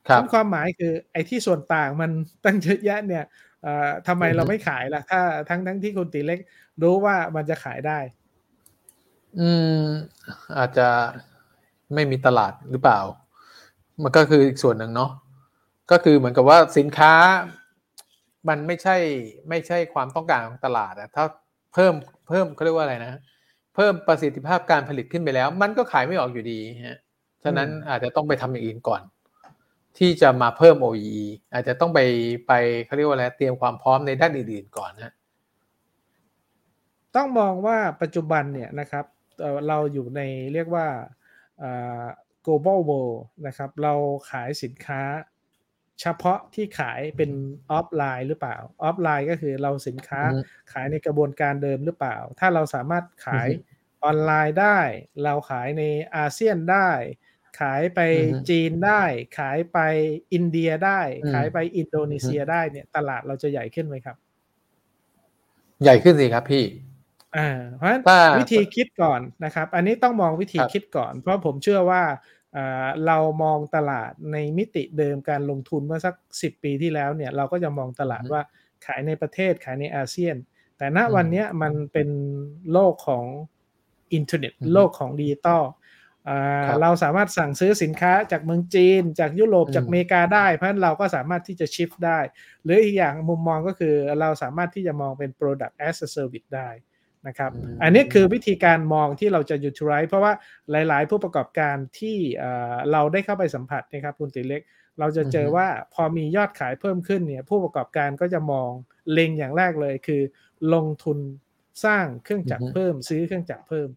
S2: ครับ
S1: นั่นความหมายคือไอ้ที่ส่วนต่างมันตั้งเยอะแยะเนี่ยเอ่อทำไม
S2: อือฮึ
S1: เราไม่ขายล่ะ ถ้าทั้งทั้งที่คุณตีเล็กรู้ว่ามันจะขายได้
S2: อืม อาจจะไม่มีตลาดหรือเปล่า มันก็คืออีกส่วนหนึ่งเนาะก็คือเหมือนกับว่าสินค้า มันไม่ใช่ไม่ใช่ความต้องการของตลาดอะถ้าเพิ่มเพิ่มเขาเรียกว่าอะไรนะ เพิ่มประสิทธิภาพการผลิตขึ้นไปแล้ว มันก็ขายไม่ออกอยู่ดีฮะฉะนั้น
S1: อืม
S2: อาจจะต้องไปทำอย่างอื่นก่อน ที่จะมาเพิ่ม OEE อาจจะต้องไปไปเขาเรียกว่าอะไรเตรียมความพร้อมในด้านอื่นๆก่อนนะ
S1: ต้องมองว่าปัจจุบันเนี่ยนะครับเอ่อเราอยู่ในเรียกว่าเอ่อ global world นะครับ เราขายสินค้า เฉพาะที่ขายเป็นออฟไลน์หรือเปล่า ออฟไลน์ก็คือเราสินค้า
S2: อือฮึ
S1: ขายในกระบวนการเดิมหรือเปล่า ถ้าเราสามารถขาย
S2: อือฮึ
S1: ออนไลน์ได้ เราขายในอาเซียนได้ ขายไป
S2: อือฮึ
S1: จีนได้ ขายไปอินเดียได้
S2: อืม
S1: ขายไปอินโดนีเซียได้เนี่ย ตลาดเราจะใหญ่ขึ้นไหมครับ
S2: ใหญ่ขึ้นสิครับพี่
S1: อ่าเพราะฉะนั้น
S2: ถ้า
S1: วิธีคิดก่อนนะครับ อันนี้ต้องมองวิธี
S2: ครับ
S1: คิดก่อน เพราะผมเชื่อว่าอ่า เรามองตลาดในมิติเดิมการลงทุนเมื่อสัก 10 ปีที่แล้วเนี่ยเราก็จะมองตลาด
S2: อือฮึ
S1: ว่าขายในประเทศขายในอาเซียน แต่ณ
S2: อืม
S1: วันเนี้ยมันเป็นโลกของอินเทอร์เน็ต
S2: อือฮึ
S1: โลกของดิจิตอลอ่า
S2: ครับ
S1: เราสามารถสั่งซื้อสินค้าจากเมืองจีน จากยุโรป
S2: อืม
S1: จากอเมริกาได้ เพราะฉะนั้นเราก็สามารถที่จะชิฟได้ หรืออีกอย่างมุมมองก็คือเราสามารถที่จะมองเป็น product as a service ได้ นะครับ
S2: อืม
S1: อันนี้คือวิธีการมองที่เราจะ utilize เพราะว่าหลาย ๆ ผู้ประกอบการที่เอ่อเราได้เข้าไปสัมผัสนะครับคุณติเล็ก เราจะเจอ
S2: อือฮึ
S1: ว่าพอมียอดขายเพิ่มขึ้นเนี่ยผู้ประกอบการก็จะมองเล็งอย่างแรกเลยคือ ลงทุนสร้างเครื่องจักร
S2: อือฮึ
S1: เพิ่ม ซื้อเครื่องจักรเพิ่ม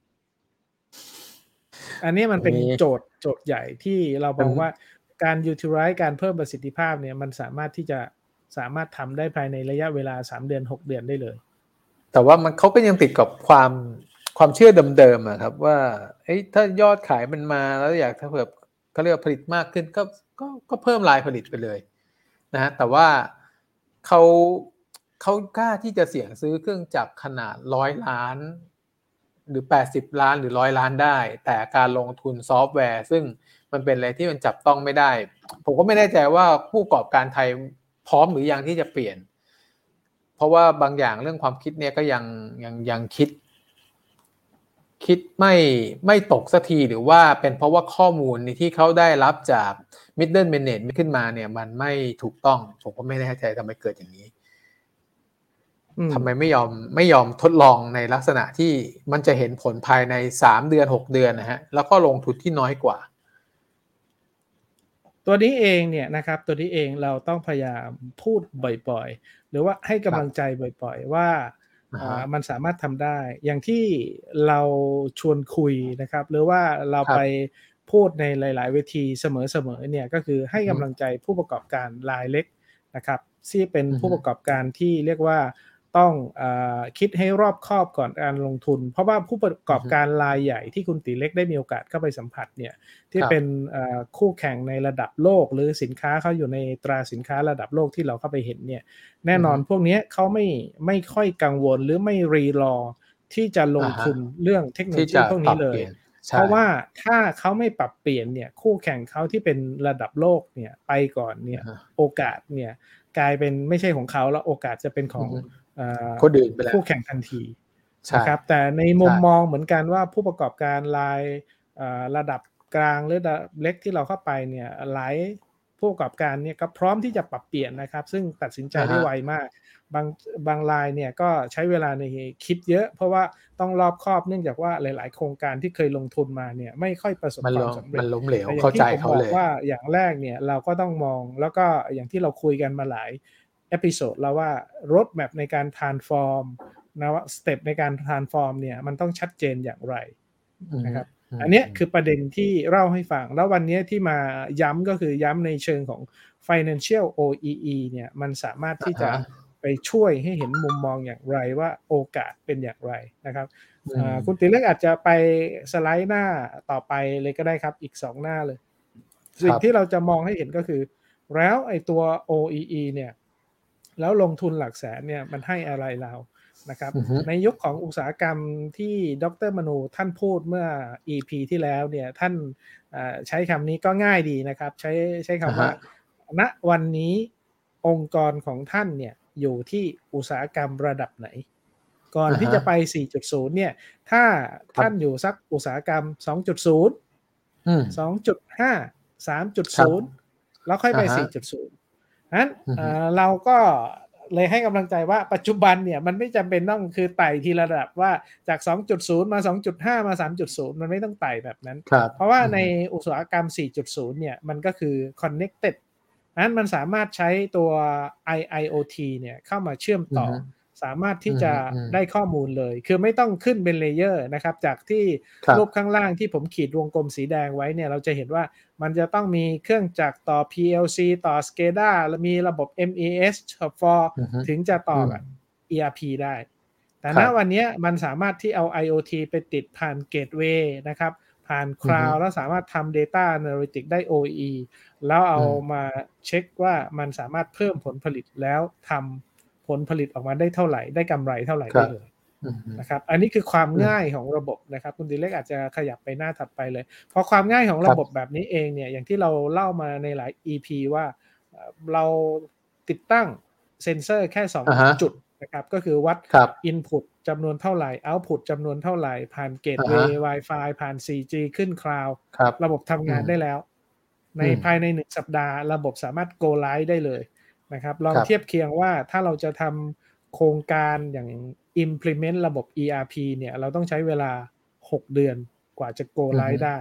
S1: อันนี้มันเป็น
S2: อันนี้
S1: โจทย์โจทย์ใหญ่ที่เรามอง
S2: อืม
S1: ว่าการ utilize การเพิ่มประสิทธิภาพเนี่ยมันสามารถที่จะสามารถทำได้ภายในระยะเวลา 3 เดือน 6 เดือนได้เลย
S2: แต่ว่ามันเขาก็ยังติดกับความความเชื่อเดิมๆอะครับ ว่าเอ้ยถ้ายอดขายมันมาแล้วอยากถ้าเผื่อเขาเรียกว่าผลิตมากขึ้นก็ก็ก็เพิ่มรายผลิตไปเลยนะฮะแต่ว่าเขาเขากล้าที่จะเสี่ยงซื้อเครื่องจักรขนาดร้อยล้าน หรือแปดสิบล้านหรือร้อยล้านได้ แต่การลงทุนซอฟต์แวร์ ซึ่งมันเป็นอะไรที่มันจับต้องไม่ได้ ผมก็ไม่แน่ใจว่าผู้ประกอบการไทยพร้อมหรือยังที่จะเปลี่ยน เพราะว่าบางอย่างเรื่องความคิดเนี่ยก็ยังยังยังคิด คิดไม่ไม่ตกสักทีหรือว่าเป็นเพราะว่าข้อมูลที่เขาได้รับจาก middle management ขึ้นมาเนี่ย มันไม่ถูกต้องผมก็ไม่แน่ใจทำไมเกิดอย่างนี้
S1: อืม
S2: ทำไมไม่ยอมไม่ยอมทดลองในลักษณะที่มันจะเห็นผลภายในสามเดือนหกเดือนนะฮะแล้วก็ลงทุนที่น้อยกว่า
S1: ตัวนี้เองเนี่ยนะครับตัวนี้เองเราต้องพยายามพูดบ่อยๆ หรือว่าให้กำลังใจบ่อยๆ ว่า
S2: อ่าฮะ
S1: อ่ามันสามารถทำได้ อย่างที่เราชวนคุยนะครับ หรือว่าเรา
S2: ครับ
S1: ไปพูดในหลายๆเวทีเสมอๆเนี่ยก็คือให้
S2: อือฮึ
S1: กำลังใจผู้ประกอบการรายเล็กนะครับที่เป็น
S2: อือฮึ
S1: ผู้ประกอบการที่เรียกว่า ต้องอคิดให้รอบคอบก่อนการลงทุน เพราะว่าผู้ประกอบการรายใหญ่ที่คุณตีเล็กได้มีโอกาสเข้าไปสัมผัสเนี่ยที่เป็นคู่แข่งในระดับโลก หรือสินค้าเขาอยู่ในตราสินค้าระดับโลกที่เราเข้าไปเห็นเนี่ยแน่นอนพวกนี้เขาไม่ไม่ค่อยกังวลหรือไม่รีรอที่จะลงทุนเรื่องเทคโนโลยีพวกนี้เลยเพราะว่าถ้าเขาไม่ปรับเปลี่ยนเนี่ยคู่แข่งเขาที่เป็นระดับโลกเนี่ยไปก่อนเนี่ยโอกาสเนี่ยกลายเป็นไม่ใช่ของเขาแล้วโอกาสจะเป็นของ
S2: คนอื่นไปแล้ว
S1: คู่แข่งทันทีนะครับแต่ในมุมมองเหมือนกันว่าผู้ประกอบการรายระดับกลางหรือเล็กที่เราเข้าไปเนี่ยหลายผู้ประกอบการเนี่ยก็พร้อมที่จะปรับเปลี่ยนนะครับ ซึ่งตัดสินใจได้ไวมาก บางบางรายเนี่ยก็ใช้เวลาในคิดเยอะ เพราะว่าต้องรอบคอบเนื่องจากว่าหลาย ๆ โครงการที่เคยลงทุนมาเนี่ยไม่ค่อยประสบความสำเร็จ
S2: มันล้มเหลวเข้าใจเขาเลย
S1: ว่าอย่างแรกเนี่ยเราก็ต้องมองแล้วก็อย่างที่เราคุยกันมาหลาย episode แล้วว่า roadmap ในการ transform นะว่า step ในการ transform เนี่ยมันต้องชัดเจนอย่างไรนะครับอันนี้คือประเด็นที่เล่าให้ฟัง แล้ววันนี้ที่มาย้ำก็คือย้ำในเชิงของ financial OEE เนี่ยมันสามารถที่จะไปช่วยให้เห็นมุมมองอย่างไรว่าโอกาสเป็นอย่างไรนะครับคุณติเล็กอาจจะไปสไลด์หน้าต่อไปเลยก็ได้ครับ อีกสองหน้าเลย สิ่งที่เราจะมองให้เห็นก็คือ แล้วไอ้ตัว OEE เนี่ย แล้วลงทุนหลักแสนเนี่ยมันให้อะไรเรานะครับ ในยุคของอุตสาหกรรมที่ดรมนูท่านพูดเมื่อ EP ที่แล้วเนี่ยท่านใช้คำนี้ก็ง่ายดีนะครับ ใช้ใช้คำว่าณวันนี้องค์กรของท่านเนี่ยอยู่ที่อุตสาหกรรมระดับไหน ก่อนที่จะไป 4.0 เนี่ย ถ้าท่านอยู่สักอุตสาหกรรม 2.0 2.5 3.0 แล้วค่อยไป 4.0 นั้นเราก็เลยให้กำลังใจว่าปัจจุบันเนี่ยมันไม่จำเป็นต้องคือไต่ทีระดับว่าจาก 2.0 มา 2.5 มา 3.0 มันไม่ต้องไต่แบบนั้น เพราะว่าในอุตสาหกรรม 4.0 เนี่ยมันก็คือ connected นั้นมันสามารถใช้ตัว IIoT เนี่ยเข้ามาเชื่อมต่อ สามารถที่จะได้ข้อมูลเลย คือไม่ต้องขึ้นเป็น layer นะครับ จากที่รูปข้างล่างที่ผมขีดวงกลมสีแดงไว้เนี่ยเราจะเห็นว่ามันจะต้องมีเครื่องจักรต่อ PLC ต่อ SCADA และมีระบบ MES for ถึงจะต่อกับ ERP ได้ แต่ณวันนี้มันสามารถที่เอา IoT ไปติดผ่านเกตเวย์นะครับ ผ่านคลาวด์แล้วสามารถทำ Data Analytics ได้ OE แล้วเอามาเช็คว่ามันสามารถเพิ่มผลผลิตแล้วทำ ผลผลิตออกมาได้เท่าไหร่ ได้กำไรเท่าไหร่ได้เลยนะครับ อันนี้คือความง่ายของระบบนะครับ คุณดีเล็กอาจจะขยับไปหน้าถัดไปเลยพอความง่ายของระบบแบบนี้เองเนี่ย อย่างที่เราเล่ามาในหลาย EP ว่าเราติดตั้งเซ็นเซอร์แค่ 2 จุดนะครับ ก็คือวัด Input จำนวนเท่าไหร่ Output จำนวนเท่าไหร่ ผ่าน gateway Wi-Fi ผ่าน 4G ขึ้นคลาวด์ระบบทำงานได้แล้ว ในภายในหนึ่งสัปดาห์ ระบบสามารถ go live ได้เลย นะครับ ลองเทียบเคียงว่าถ้าเราจะทำโครงการอย่าง implement ระบบ ERP เนี่ย เราต้องใช้เวลา 6 เดือนกว่าจะ go live ได้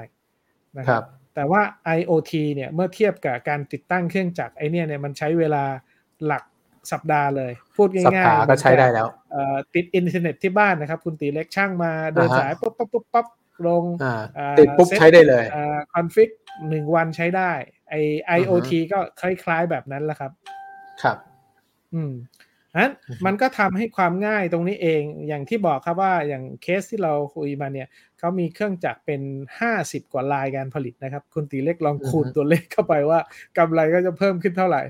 S1: นะครับ แต่ว่า IoT เนี่ยเมื่อเทียบกับการติดตั้งเครื่องจักรไอเนี่ยเนี่ยมันใช้เวลาหลักสัปดาห์เลย พูดง่าย
S2: ๆก็ใช้ได้แล้ว
S1: ติดอินเทอร์เน็ตที่บ้านนะครับ คุณตีเล็กช่างมาเดินสายปุ๊บปุ๊บปุ๊บปุ๊บลง
S2: ติดปุ๊บใช้ได้เลย
S1: config หนึ่งวันใช้ได้ไอ IoT ก็คล้ายๆแบบนั้นแหละครับ
S2: ครับ
S1: อืมนั้นมันก็ทำให้ความง่ายตรงนี้เองอย่างที่บอกครับว่าอย่างเคสที่เราคุยมาเนี่ยเขามีเครื่องจักรเป็นห้าสิบกว่าลายการผลิตนะครับ คุณตีเล็กลองคูณตัวเลขเข้าไปว่ากำไรก็จะเพิ่มขึ้นเท่าไหร่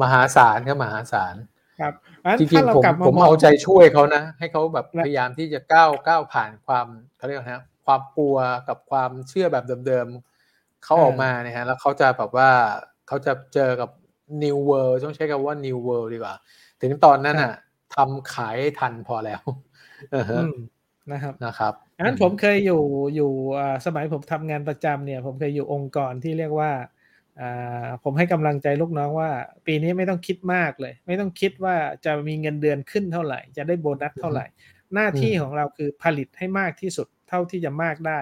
S2: มหาศาลครับมหาศาล
S1: ครับ
S2: จริงๆผมผมเอาใจช่วยเขานะ ให้เขาแบบพยายามที่จะก้าวก้าวผ่านความเขาเรียกนะความกลัวกับความเชื่อแบบเดิมๆเขาออกมาเนี่ยฮะแล้วเขาจะแบบว่าเขาจะเจอกับ new world ต้องใช้คำว่า new world ดีกว่า ถึงตอนนั้นอะทำขายทันพอแล้ว
S1: นะครับ
S2: นะครับ
S1: งั้นผมเคยอยู่อยู่สมัยผมทำงานประจำเนี่ย ผมเคยอยู่องค์กรที่เรียกว่าผมให้กำลังใจลูกน้องว่า ปีนี้ไม่ต้องคิดมากเลย ไม่ต้องคิดว่าจะมีเงินเดือนขึ้นเท่าไหร่ จะได้โบนัสเท่าไหร่ หน้าที่ของเราคือผลิตให้มากที่สุดเท่าที่จะมากได้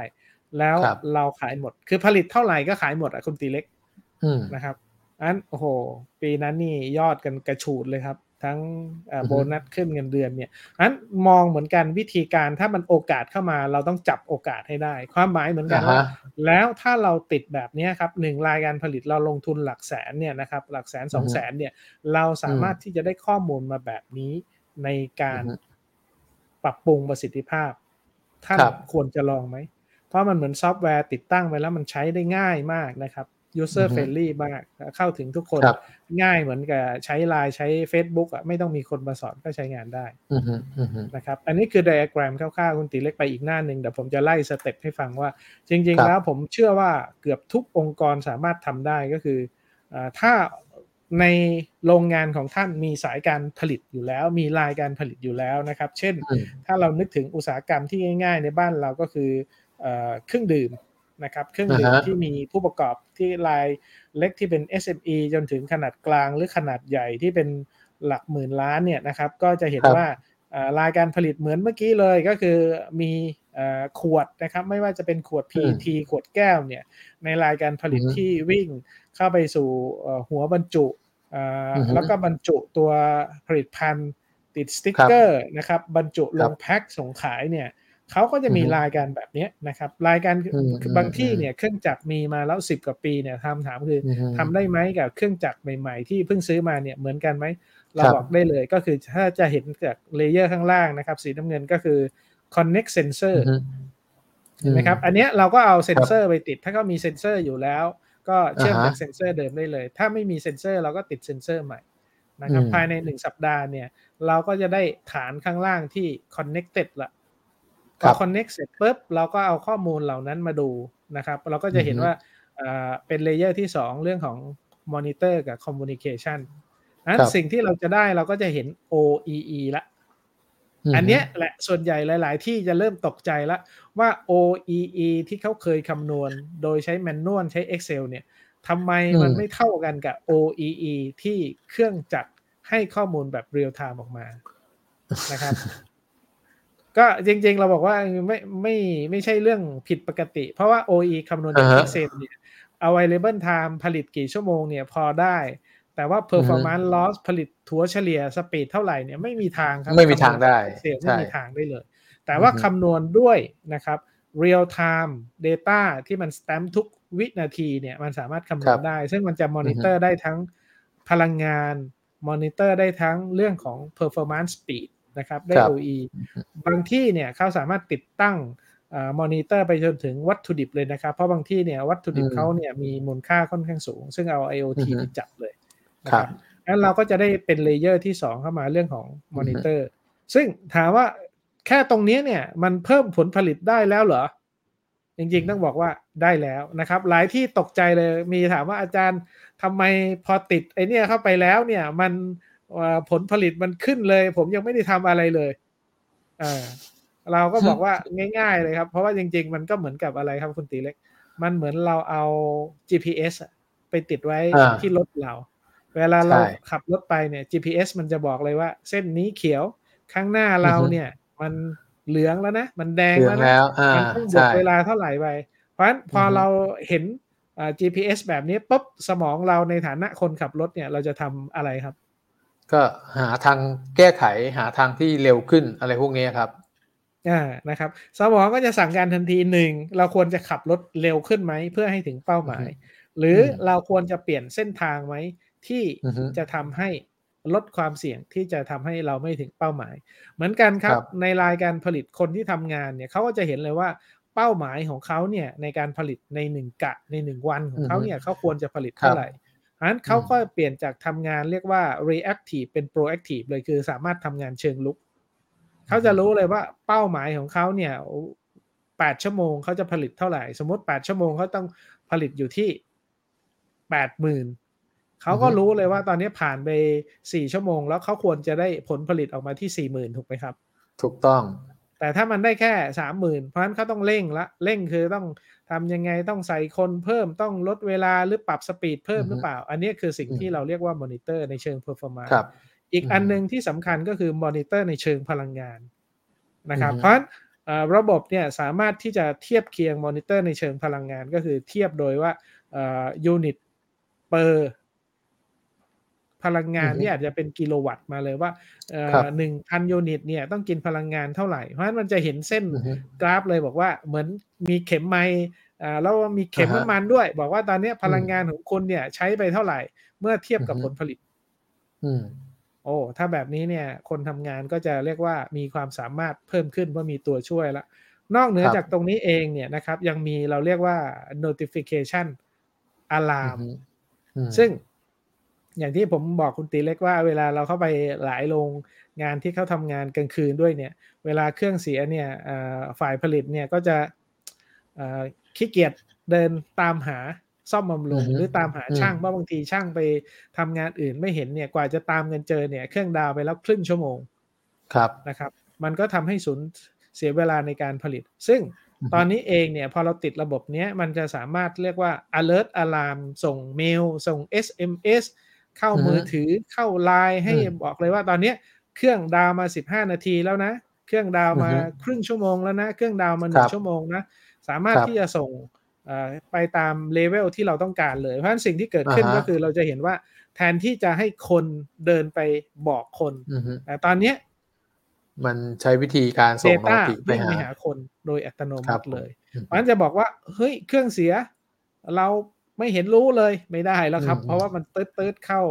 S1: แล้วเราขายหมด คือผลิตเท่าไหร่ก็ขายหมดอะคุณตีเล็กนะครับ อันโอ้โห ปีนั้นนี่ยอดกันกระฉูดเลยครับ ทั้งโบนัสขึ้นเงินเดือนเนี่ยอันมองเหมือนกันวิธีการถ้ามันโอกาสเข้ามา เราต้องจับโอกาสให้ได้ ความหมายเหมือนกันว่าแล้วถ้าเราติดแบบนี้ครับหนึ่งรายการผลิตเราลงทุนหลักแสนเนี่ยนะครับหลักแสนสองแสนเนี่ยเราสามารถที่จะได้ข้อมูลมาแบบนี้ในการ
S2: อือฮึ
S1: ปรับปรุงประสิทธิภาพท่าน
S2: ครับ
S1: ควรจะลองไหม เพราะมันเหมือนซอฟต์แวร์ติดตั้งไปแล้วมันใช้ได้ง่ายมากนะครับ user
S2: อือฮึ
S1: friendly มาก เข้าถึงทุกคน
S2: ครับ
S1: ง่ายเหมือนกับใช้ไลน์ใช้ Facebook อะไม่ต้องมีคนมาสอนก็ใช้งานได้
S2: อือฮึอือฮึ
S1: นะครับ อันนี้คือไดอะแกรมคร่าวๆ คุณตีเล็กไปอีกหน้าหนึ่งเดี๋ยวผมจะไล่ step ให้ฟังว่า จริงๆ
S2: ครับ
S1: แล้วผมเชื่อว่าเกือบทุกองค์กรสามารถทำได้ก็คืออาถ้าในโรงงานของท่านมีสายการผลิตอยู่แล้ว มีรายการผลิตอยู่แล้วนะครับ เช่น
S2: อืม
S1: ถ้าเรานึกถึงอุตสาหกรรมที่ง่าย ๆ ในบ้านเราก็คือเออเครื่องดื่ม นะครับเครื่องดื่ม
S2: อ่าฮะ
S1: ที่มีผู้ประกอบที่รายเล็กที่เป็น SME จนถึงขนาดกลางหรือขนาดใหญ่ที่เป็นหลักหมื่นล้านเนี่ยนะครับก็จะเห็น
S2: ครับ
S1: ว่าเอ่อรายการผลิตเหมือนเมื่อกี้เลยก็คือมีเอ่อขวดนะครับไม่ว่าจะเป็นขวด PET ขวดแก้วเนี่ยในรายการผลิต
S2: อือฮึ
S1: ที่วิ่งเข้าไปสู่เอ่อหัวบรรจุเอ่ออ
S2: อฮึ
S1: แล้วก็บรรจุตัวผลิตภัณฑ์ติดสติ๊กเกอร์นะครับบรรจุลงแพ็คส่งขายเนี่ย เขาก็จะมี
S2: อือฮึ
S1: รายการแบบเนี้ยนะครับ รายการ
S2: อืม
S1: คือบางที่
S2: อืม
S1: เนี่ยเครื่องจักรมีมาแล้วสิบกว่าปีเนี่ยทำถามคืออ
S2: อือฮึ
S1: ทำได้ไหมกับเครื่องจักรใหม่ๆ ที่เพิ่งซื้อมาเนี่ยเหมือนกันไหมเรา
S2: ครับ
S1: บอกได้เลยก็คือถ้าจะเห็นจาก layer ข้างล่างนะครับ สีน้ำเงินก็คือ connect sensor
S2: อือฮึ
S1: เห็นไหมครับ อันเนี้ยเราก็เอาเซ็นเซอร์ไปติด ถ้าก็มีเซ็นเซอร์อยู่แล้ว ก็เชื่อม
S2: อ่าฮะ
S1: จากเซ็นเซอร์เดิมได้เลย ถ้าไม่มีเซ็นเซอร์เราก็ติดเซ็นเซอร์ใหม่นะครับ
S2: อืม
S1: ภายในหนึ่งสัปดาห์เนี่ย เราก็จะได้ฐานข้างล่างที่ connected ละ
S2: ครั
S1: อ connect เสร็จปุ๊บเราก็เอาข้อมูลเหล่านั้นมาดูนะครับ เราก็จะเห็น
S2: อือฮึ
S1: ว่าอ่าเป็น layer ที่ 2 เรื่องของ monitor กับ communication นั้น
S2: ครับ
S1: สิ่งที่เราจะได้เราก็จะเห็น OEE ละอันเนี้ยแหละส่วนใหญ่หลาย ๆ ที่จะเริ่มตกใจแล้วว่า OEE ที่เขาเคยคำนวณ โดยใช้แมนนวลใช้ Excel เนี่ยทำไมมัน
S2: อืม
S1: ไม่เท่ากันกับ OEE ที่เครื่องจักรให้ข้อมูลแบบเรียลไทม์ออกมานะครับ ก็จริงๆ เราบอกว่าไม่ไม่ไม่ใช่เรื่องผิดปกติ เพราะว่า OE คำนวณจาก
S2: อ่าฮะ
S1: Excel เนี่ย available time ผลิตกี่ชั่วโมงเนี่ยพอได้ แต่ว่า performance loss ผลิตถัวเฉลี่ย speed เท่าไหร่เนี่ยไม่มีทางครับ
S2: ไม่มีทางได้
S1: เซล
S2: ใช่
S1: ไม่มีทางได้เลย แต่ว่า
S2: อือฮึ
S1: คำนวณด้วยนะครับ real time data ที่มัน stamp ทุกวินาทีเนี่ยมันสามารถคำนวณได้ ซึ่งมันจะมอนิเตอร์ได้ทั้งพลังงานมอนิเตอร์ได้ทั้งเรื่องของ performance speed นะครับได้
S2: ครับ
S1: OE บางที่เนี่ยเขาสามารถติดตั้งมอนิเตอร์ไปจนถึงวัตถุดิบเลยนะครับ เพราะบางที่เนี่ยวัตถุดิบ
S2: อืม
S1: เขาเนี่ยมีมูลค่าค่อนข้างสูง ซึ่งเอา IoT
S2: อือฮึ
S1: ไปจับเลยนะ
S2: ค
S1: ค
S2: รั
S1: บงั้นเราก็จะได้เป็น layer ที่ 2 เข้ามาเรื่องของมอนิเตอร์ ซึ่งถามว่าแค่ตรงนี้เนี่ยมันเพิ่มผลผลิตได้แล้วเหรอ จริงๆต้องบอกว่าได้แล้วนะครับ หลายที่ตกใจเลยมีถามว่าอาจารย์ทำไมพอติดไอเนี่ยเข้าไปแล้วเนี่ยมัน เอ่อผลผลิตมันขึ้นเลย ผมยังไม่ได้ทำอะไรเลยเออเราก็บอกว่าง่าย ๆ เลยครับ เพราะว่าจริง ๆ มันก็เหมือนกับอะไรครับคุณตีเล็ก มันเหมือนเราเอา GPS อะไปติดไว้
S2: อ่า
S1: ที่รถเรา เวลาเรา
S2: ใช่
S1: ขับรถไปเนี่ย GPS มันจะบอกเลยว่า เส้นนี้เขียวข้างหน้าเรา
S2: อือฮึ
S1: เนี่ย มันเหลืองแล้วนะ มันแดง
S2: เหลือ
S1: แล้วนะ
S2: งแล้วอ่า
S1: มันต้องบว
S2: ใช่
S1: กเวลาเท่าไหร่ไป เพราะฉะนั้นพออ
S2: อฮึ
S1: เราเห็นอ่า GPS แบบนี้ปุ๊บสมองเราในฐานะคนขับรถเนี่ย เราจะทำอะไรครับ
S2: ก็หาทางแก้ไขหาทางที่เร็วขึ้นอะไรพวกนี้ครับ
S1: อ่านะครับสมองก็จะสั่งการทันทีหนึ่งเราควรจะขับรถเร็วขึ้นไหมเพื่อให้ถึงเป้าหมาย หรืออ
S2: ม
S1: เราควรจะเปลี่ยนเส้นทางไหมที่
S2: อือฮึ
S1: จะทำให้ลดความเสี่ยงที่จะทำให้เราไม่ถึงเป้าหมาย เหมือนกันครับ
S2: ครับ
S1: ในรายการผลิตคนที่ทำงานเนี่ยเขาก็จะเห็นเลยว่าเป้าหมายของเขาเนี่ยในการผลิตในหนึ่งกะในหนึ่งวันของเขาเนี่ยเขาควรจะผลิตเท่าไหร่ เพราะฉะนั้นเขาก็เปลี่ยนจากทำงานเรียกว่า reactive เป็น proactive เลยคือสามารถทำงานเชิงลุก เขาจะรู้เลยว่าเป้าหมายของเขาเนี่ยแปดชั่วโมงเขาจะผลิตเท่าไหร่ สมมติแปดชั่วโมงเขาต้องผลิตอยู่ที่แปดหมื่นเขาก็
S2: อือฮึ
S1: รู้เลยว่าตอนนี้ผ่านไปสี่ชั่วโมง แล้วเขาควรจะได้ผลผลิตออกมาที่สี่หมื่นถูกไหมครับ
S2: ถูกต้อง
S1: แต่ถ้ามันได้แค่สามหมื่นเพราะฉะนั้นเขาต้องเร่งละเร่งคือต้องทำยังไงต้องใส่คนเพิ่มต้องลดเวลาหรือปรับสปีดเพิ่ม
S2: อือฮึ
S1: หรือเปล่า อันนี้คือสิ่ง
S2: อืม
S1: ที่เราเรียกว่ามอนิเตอร์ในเชิง performance
S2: ครับ
S1: อีก
S2: อืม
S1: อันหนึ่งที่สำคัญก็คือมอนิเตอร์ในเชิงพลังงานนะครับ
S2: อือฮึ
S1: เพราะฉะนั้นเอ่อระบบเนี่ยสามารถที่จะเทียบเคียงมอนิเตอร์ในเชิงพลังงานก็คือเทียบโดยว่า unit per พลังงาน
S2: อือฮึ
S1: ที่อาจจะเป็นกิโลวัตต์มาเลยว่า
S2: ครับ
S1: หนึ่งพัน unit เนี่ยต้องกินพลังงานเท่าไหร่ เพราะฉะนั้นมันจะเห็นเส้น
S2: อือฮึ
S1: กราฟเลยบอกว่าเหมือนมีเข็มไมล์อ่าแล้วมีเข็ม
S2: อ่าฮะ
S1: น้ำมันด้วย บอกว่าตอนนี้พลังงานของคุณเนี่ยใช้ไปเท่าไหร่ เมื่อเทียบกับ
S2: อือฮึ
S1: ผลผลิต
S2: อืม
S1: โอ้ถ้าแบบนี้เนี่ย คนทำงานก็จะเรียกว่ามีความสามารถเพิ่มขึ้นว่ามีตัวช่วยละนอกเหนือ
S2: ครับ
S1: จากตรงนี้เองเนี่ยนะครับ ยังมีเราเรียกว่า notification
S2: อื
S1: alarm
S2: มอืม
S1: ซึ่ง อย่างที่ผมบอกคุณตีเล็กว่าเวลาเราเข้าไปหลายโรงงานที่เขาทำงานกลางคืนด้วยเนี่ย เวลาเครื่องเสียเนี่ยเอ่อฝ่ายผลิตเนี่ยก็จะเอ่อขี้เกียจเดินตามหาซ่อมบำรุง
S2: อือฮึ
S1: หรือตามหา
S2: อืม
S1: ช่างเพราะบางทีช่างไปทำงานอื่นไม่เห็นเนี่ยกว่าจะตามกันเจอเนี่ยเครื่องดาวน์ไปแล้วครึ่งชั่วโมง
S2: ครับ
S1: นะครับ มันก็ทำให้สูญเสียเวลาในการผลิต ซึ่ง
S2: อือฮึ
S1: ตอนนี้เองเนี่ยพอเราติดระบบเนี้ยมันจะสามารถเรียกว่า alert alarm ส่งเมล ส่ง SMS เข้า
S2: อือฮึ
S1: มือถือเข้าไลน์ให้
S2: อืม
S1: บอกเลยว่าตอนเนี้ยเครื่องดาวน์มา15นาทีแล้วนะ เครื่องดาวน์มา
S2: อือฮึ
S1: ครึ่งชั่วโมงแล้วนะ เครื่องดาวน์มาห
S2: ค
S1: นึ่
S2: รั
S1: ง
S2: บ
S1: ชั่วโมงนะ สามารถ
S2: ครับ
S1: ที่จะส่งเอ่อไปตามเลเวลที่เราต้องการเลย เพราะฉะนั้นสิ่งที่เกิด
S2: อ่า
S1: ขึ้น
S2: ฮะ
S1: ก็คือเราจะเห็นว่าแทนที่จะให้คนเดินไปบอกคน
S2: อือฮึ
S1: แต่ตอนเนี้ย
S2: มันใช้วิธีการส่งโน
S1: Data
S2: ติไป
S1: วิ่ง
S2: หา
S1: ไปหาคนโดยอัตโน
S2: ครั
S1: มั
S2: บ
S1: ติเลย
S2: อืม
S1: เพราะฉะนั้นจะบอกว่าเฮ้ยเครื่องเสียเรา ไม่เห็นรู้เลยไม่ได้แล้วครับ
S2: อืม
S1: เพราะว่ามันตืดตืดๆเข้า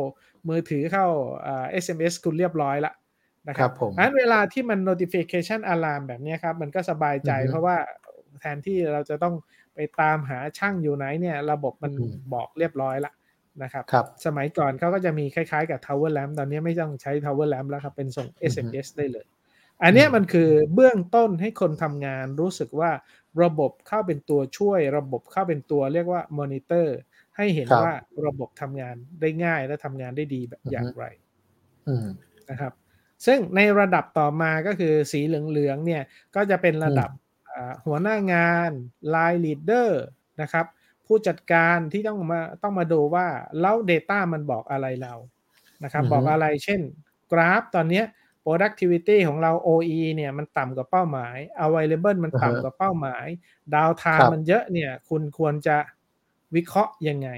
S1: มือถือเข้าอ่า SMS คุณเรียบร้อยละนะค
S2: ค
S1: รั
S2: รั
S1: บบ
S2: ผม
S1: เพราะฉะนั้นเวลาที่มัน notification alarm แบบเนี้ยครับ มันก็สบายใจ
S2: อือฮึ
S1: เพราะว่าแทนที่เราจะต้องไปตามหาช่างอยู่ไหนเนี่ย ระบบมัน
S2: อืม
S1: บอกเรียบร้อยละนะครับ
S2: ครับ
S1: สมัยก่อนเขาก็จะมีคล้ายๆกับ Tower Lamp ตอนนี้ไม่ต้องใช้ Tower Lamp แล้วครับ เป็นส่ง
S2: อือฮึ
S1: SMS ได้เลย อันเนี้ย
S2: อืม
S1: มันคือเบื้องต้นให้คนทำงานรู้สึกว่าระบบเข้าเป็นตัวช่วย ระบบเข้าเป็นตัวเรียกว่ามอนิเตอร์ ให้เห็น
S2: ครับ
S1: ว่าระบบทำงานได้ง่ายและทำงานได้ดีแบบ
S2: อือฮึ
S1: อย่างไร
S2: อืม
S1: นะครับ ซึ่งในระดับต่อมาก็คือสีเหลืองๆเนี่ยก็จะเป็นระดับอ่าหัวหน้างาน Line Leader นะครับ ผู้จัดการที่ต้องมาต้องมาดูว่าแล้ว Data มันบอกอะไรเรานะครับ
S2: อือฮึ
S1: บอกอะไรเช่น กราฟตอนเนี้ย productivity ของเรา OE เนี่ยมันต่ำกว่าเป้าหมาย available มันต่ำกว่าเป้าหมาย downtime
S2: ครับ
S1: มันเยอะเนี่ย คุณควรจะวิเคราะห์ยังไง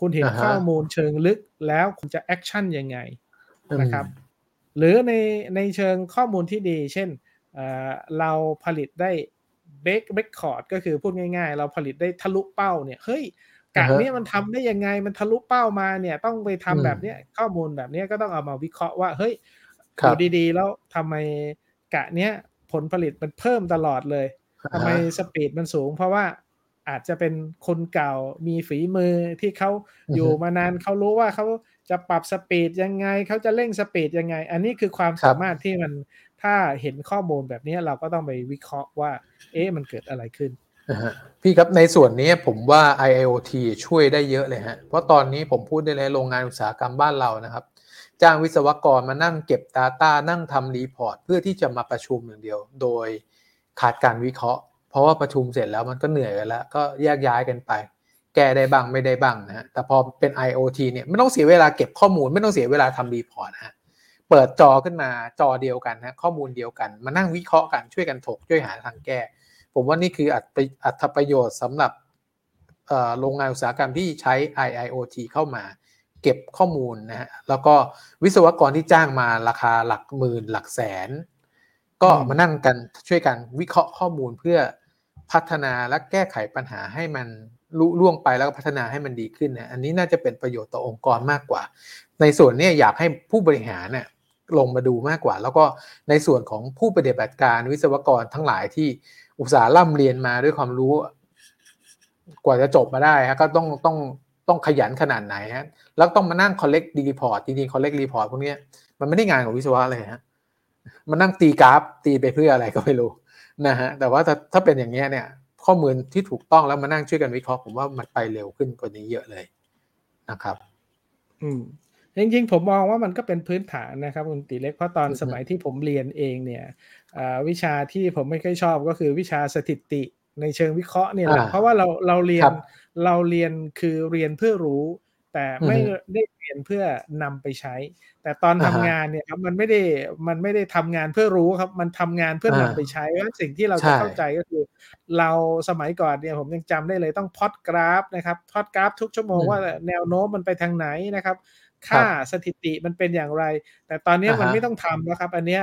S1: คุณเห็น
S2: อ่าฮะ
S1: ข้อมูลเชิงลึกแล้วคุณจะ action ยังไง
S2: อืม
S1: นะครับ หรือในในเชิงข้อมูลที่ดี เช่นเอ่อเราผลิตได้เบรกเบรกคอร์ดก็คือพูดง่ายๆ เราผลิตได้ทะลุเป้าเนี่ยเฮ้ยกะ
S2: อ่าฮะ
S1: เนี้ยมันทำได้ยังไงมันทะลุเป้ามาเนี่ยต้องไปทำ
S2: อืม
S1: แบบเนี้ยข้อมูลแบบเนี้ยก็ต้องเอามาวิเคราะห์ว่าเฮ้ย
S2: ครั
S1: อบยู่ดีๆ แล้วทำไมกะเนี้ยผลผลิตมันเพิ่มตลอดเลยทำไมสปีดมันสูง เพราะว่าอาจจะเป็นคนเก่ามีฝีมือที่เขา
S2: อือฮึ
S1: อยู่มานานเขารู้ว่าเขาจะปรับสปีดยังไงเขาจะเร่งสปีดยังไง อันนี้คือความ
S2: ครับ
S1: สามารถที่มันถ้าเห็นข้อมูลแบบนี้เราก็ต้องไปวิเคราะห์ว่า เอ๊ะมันเกิดอะไรขึ้น
S2: นะฮะพี่ครับในส่วนนี้ผมว่า IIoT ช่วยได้เยอะเลยฮะ เพราะตอนนี้ผมพูดได้เลยโรงงานอุตสาหกรรมบ้านเรานะครับ จ้างวิศวกรมานั่งเก็บ Data นั่งทำ report เพื่อที่จะมาประชุมอย่างเดียว โดยขาดการวิเคราะห์ เพราะว่าประชุมเสร็จแล้วมันก็เหนื่อยกันแล้ว ก็แยกย้ายกันไป แก้ได้บ้างไม่ได้บ้างนะฮะแต่พอเป็น IoT เนี่ยไม่ต้องเสียเวลาเก็บข้อมูล ไม่ต้องเสียเวลาทำ report นะฮะเปิดจอขึ้นมาจอเดียวกันนะข้อมูลเดียวกัน มานั่งวิเคราะห์กันช่วยกันถกช่วยหาทางแก้ ผมว่านี่คืออรรถประโยชน์สำหรับโรงงานอุตสาหกรรมที่ใช้ IIoT เข้ามา เก็บข้อมูลนะฮะแล้วก็วิศวกรที่จ้างมาราคาหลักหมื่นหลักแสน ก็
S1: มา
S2: นั่งกันช่วยกันวิเคราะห์ข้อมูลเพื่อพัฒนาและแก้ไขปัญหาให้มันลุล่วงไปแล้วก็พัฒนาให้มันดีขึ้นนะอันนี้น่าจะเป็นประโยชน์ต่อองค์กรมากกว่า ในส่วนนี้อยากให้ผู้บริหารเนี่ยลงมาดูมากกว่า แล้วก็ในส่วนของผู้ปฏิบัติการวิศวกรทั้งหลายที่อุตสาห์ร่ำเรียนมาด้วยความรู้ กว่าจะจบมาได้ฮะก็ต้องต้อง ต้องขยันขนาดไหนฮะแล้วต้องมานั่ง collect report จริงๆ collect report พวกเนี้ยมันไม่ได้งานของวิศวะเลยฮะมันนั่งตีกราฟตีไปเพื่ออะไรก็ไม่รู้นะฮะแต่ว่าถ้าถ้าเป็นอย่างเงี้ยเนี่ยข้อมูลที่ถูกต้องแล้วมานั่งช่วยกันวิเคราะห์ผมว่ามันไปเร็วขึ้นกว่านี้เยอะเลยนะครับ
S1: อืมจริงๆ ผมมองว่ามันก็เป็นพื้นฐานนะครับคุณติเล็กเพราะตอน
S2: อือฮึ
S1: สมัยที่ผมเรียนเองเนี่ยอ่าวิชาที่ผมไม่ค่อยชอบก็คือวิชาสถิติ ในเชิงวิเคราะห์เนี่ยแหละ
S2: อ่า
S1: เพราะว่าเราเราเรีย
S2: คนรับ
S1: เราเรียนคือเรียนเพื่อรู้ แต่ไม่
S2: อือฮึ
S1: ได้เรียนเพื่อนำไปใช้ แต่ตอน
S2: อ่า
S1: ทำ
S2: ฮะ
S1: งานเนี่ยครับมันไม่ได้มันไม่ได้ทำงานเพื่อรู้ครับ มันทำงานเพื่อนำ
S2: อ่า
S1: ไปใช้เพราะฉะนั้นสิ่งที่เรา
S2: ใช่
S1: จะเข้าใจก็คือ เราสมัยก่อนเนี่ยผมยังจำได้เลยต้องพอดกราฟนะครับพอดกราฟทุกชั่วโมงว่าแนวโน้มมันไปทางไหนนะครับ ค่าสถิติมันเป็นอย่างไร แต่ตอนนี้มันไม่ต้องทำแล้วครับ อันนี้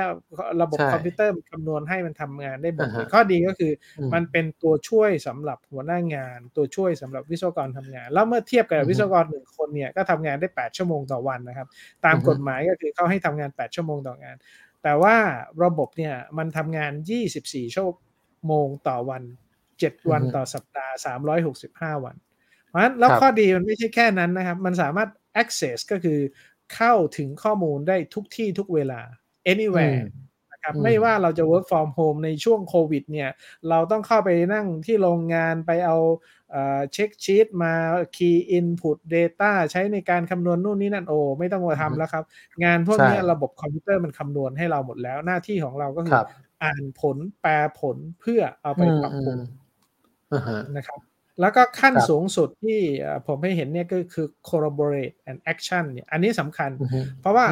S1: ระบบคอมพิวเตอร์คำนวณให้มันทำงานได้หมดเลยข้อดีก็คือ มันเป็นตัวช่วยสำหรับหัวหน้างาน ตัวช่วยสำหรับวิศวกรทำงาน แล้วเมื่อเทียบกับวิศวกรหนึ่งคนเนี่ยก็ทำงานได้ 8 ชั่วโมงต่อวันนะครับ ตามกฎหมายก็คือเขาให้ทำงาน 8 ชั่วโมงต่องาน แต่ว่าระบบเนี่ยมันทำงาน 24 ชั่วโมงต่อวัน 7 วันต่อสัปดาห์ 365 วัน เพราะฉะนั้นแล้วข้อดีมันไม่ใช่แค่นั้นนะครับ มันสามารถ access ก็คือเข้าถึงข้อมูลได้ทุกที่ทุกเวลา anywhere นะครับไม่ว่าเราจะ work from home ในช่วงโควิดเนี่ยเราต้องเข้าไปนั่งที่โรงงานไปเอาเช็คชีตมา key input data ใช้ในการคำนวณนู่นนี่นั่นโอ้ไม่ต้องมาทำแล้วครับ งานพวกนี้ระบบคอมพิวเตอร์มันคำนวณให้เราหมดแล้วหน้าที่ของเราก็คืออ่านผลแปลผลเพื่อเอาไปปรับปรุงนะครับ แล้วก็ขั้นสูงสุดที่ผมให้เห็นเนี่ยก็คือ corroborate and action เนี่ยอันนี้สำคัญ เพราะว่า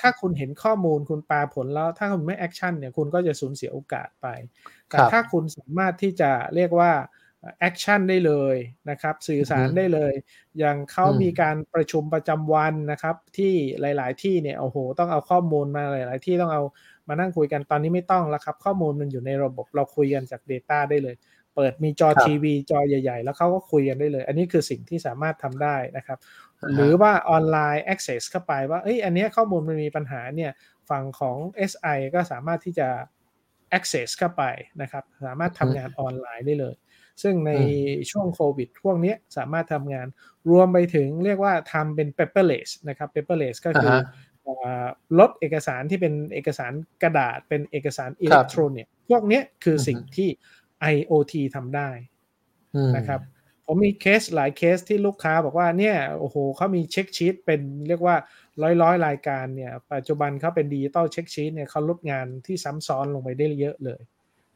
S1: ถ้าคุณเห็นข้อมูลคุณปาผลแล้วถ้าคุณไม่ action เนี่ยคุณก็จะสูญเสียโอกาสไป แต่ถ้าคุณสามารถที่จะเรียกว่า action ได้เลยนะครับ สื่อสารได้เลย อย่างเขามีการประชุมประจำวันนะครับ ที่หลาย ๆ ที่เนี่ยโอ้โห ต้องเอาข้อมูลมาหลาย ๆ ที่ต้องเอามานั่งคุยกันตอนนี้ไม่ต้องแล้วครับ ข้อมูลมันอยู่ในระบบเราคุยกันจาก Data ได้เลย เปิดมีจอทีวีจอใหญ่ ๆ แล้วเขาก็คุยกันได้เลย อันนี้คือสิ่งที่สามารถทำได้นะครับ หรือว่าออนไลน์ access เข้าไปว่าเอ้ยอันนี้ข้อมูลมันมีปัญหาเนี่ยฝั่งของ SI ก็สามารถที่จะ access เข้าไปนะครับ สามารถทำงานออนไลน์ได้เลย ซึ่งในช่วงโควิดช่วงนี้สามารถทำงานรวมไปถึงเรียกว่าทำเป็น paperless นะครับ paperless ก็คือลดเอกสารที่เป็นเอกสารกระดาษเป็นเอกสารอิเล็กทรอนิกส์พวกนี้คือสิ่งที่ IoT ทำได้นะครับผมมีเคสหลายเคสที่ลูกค้าบอกว่าเนี่ยโอ้โหเขามี check sheet เป็นเรียกว่าร้อยร้อยรายการเนี่ย ปัจจุบันเขาเป็น digital check sheet เนี่ยเขาลดงานที่ซ้ำซ้อนลงไปได้เยอะเลย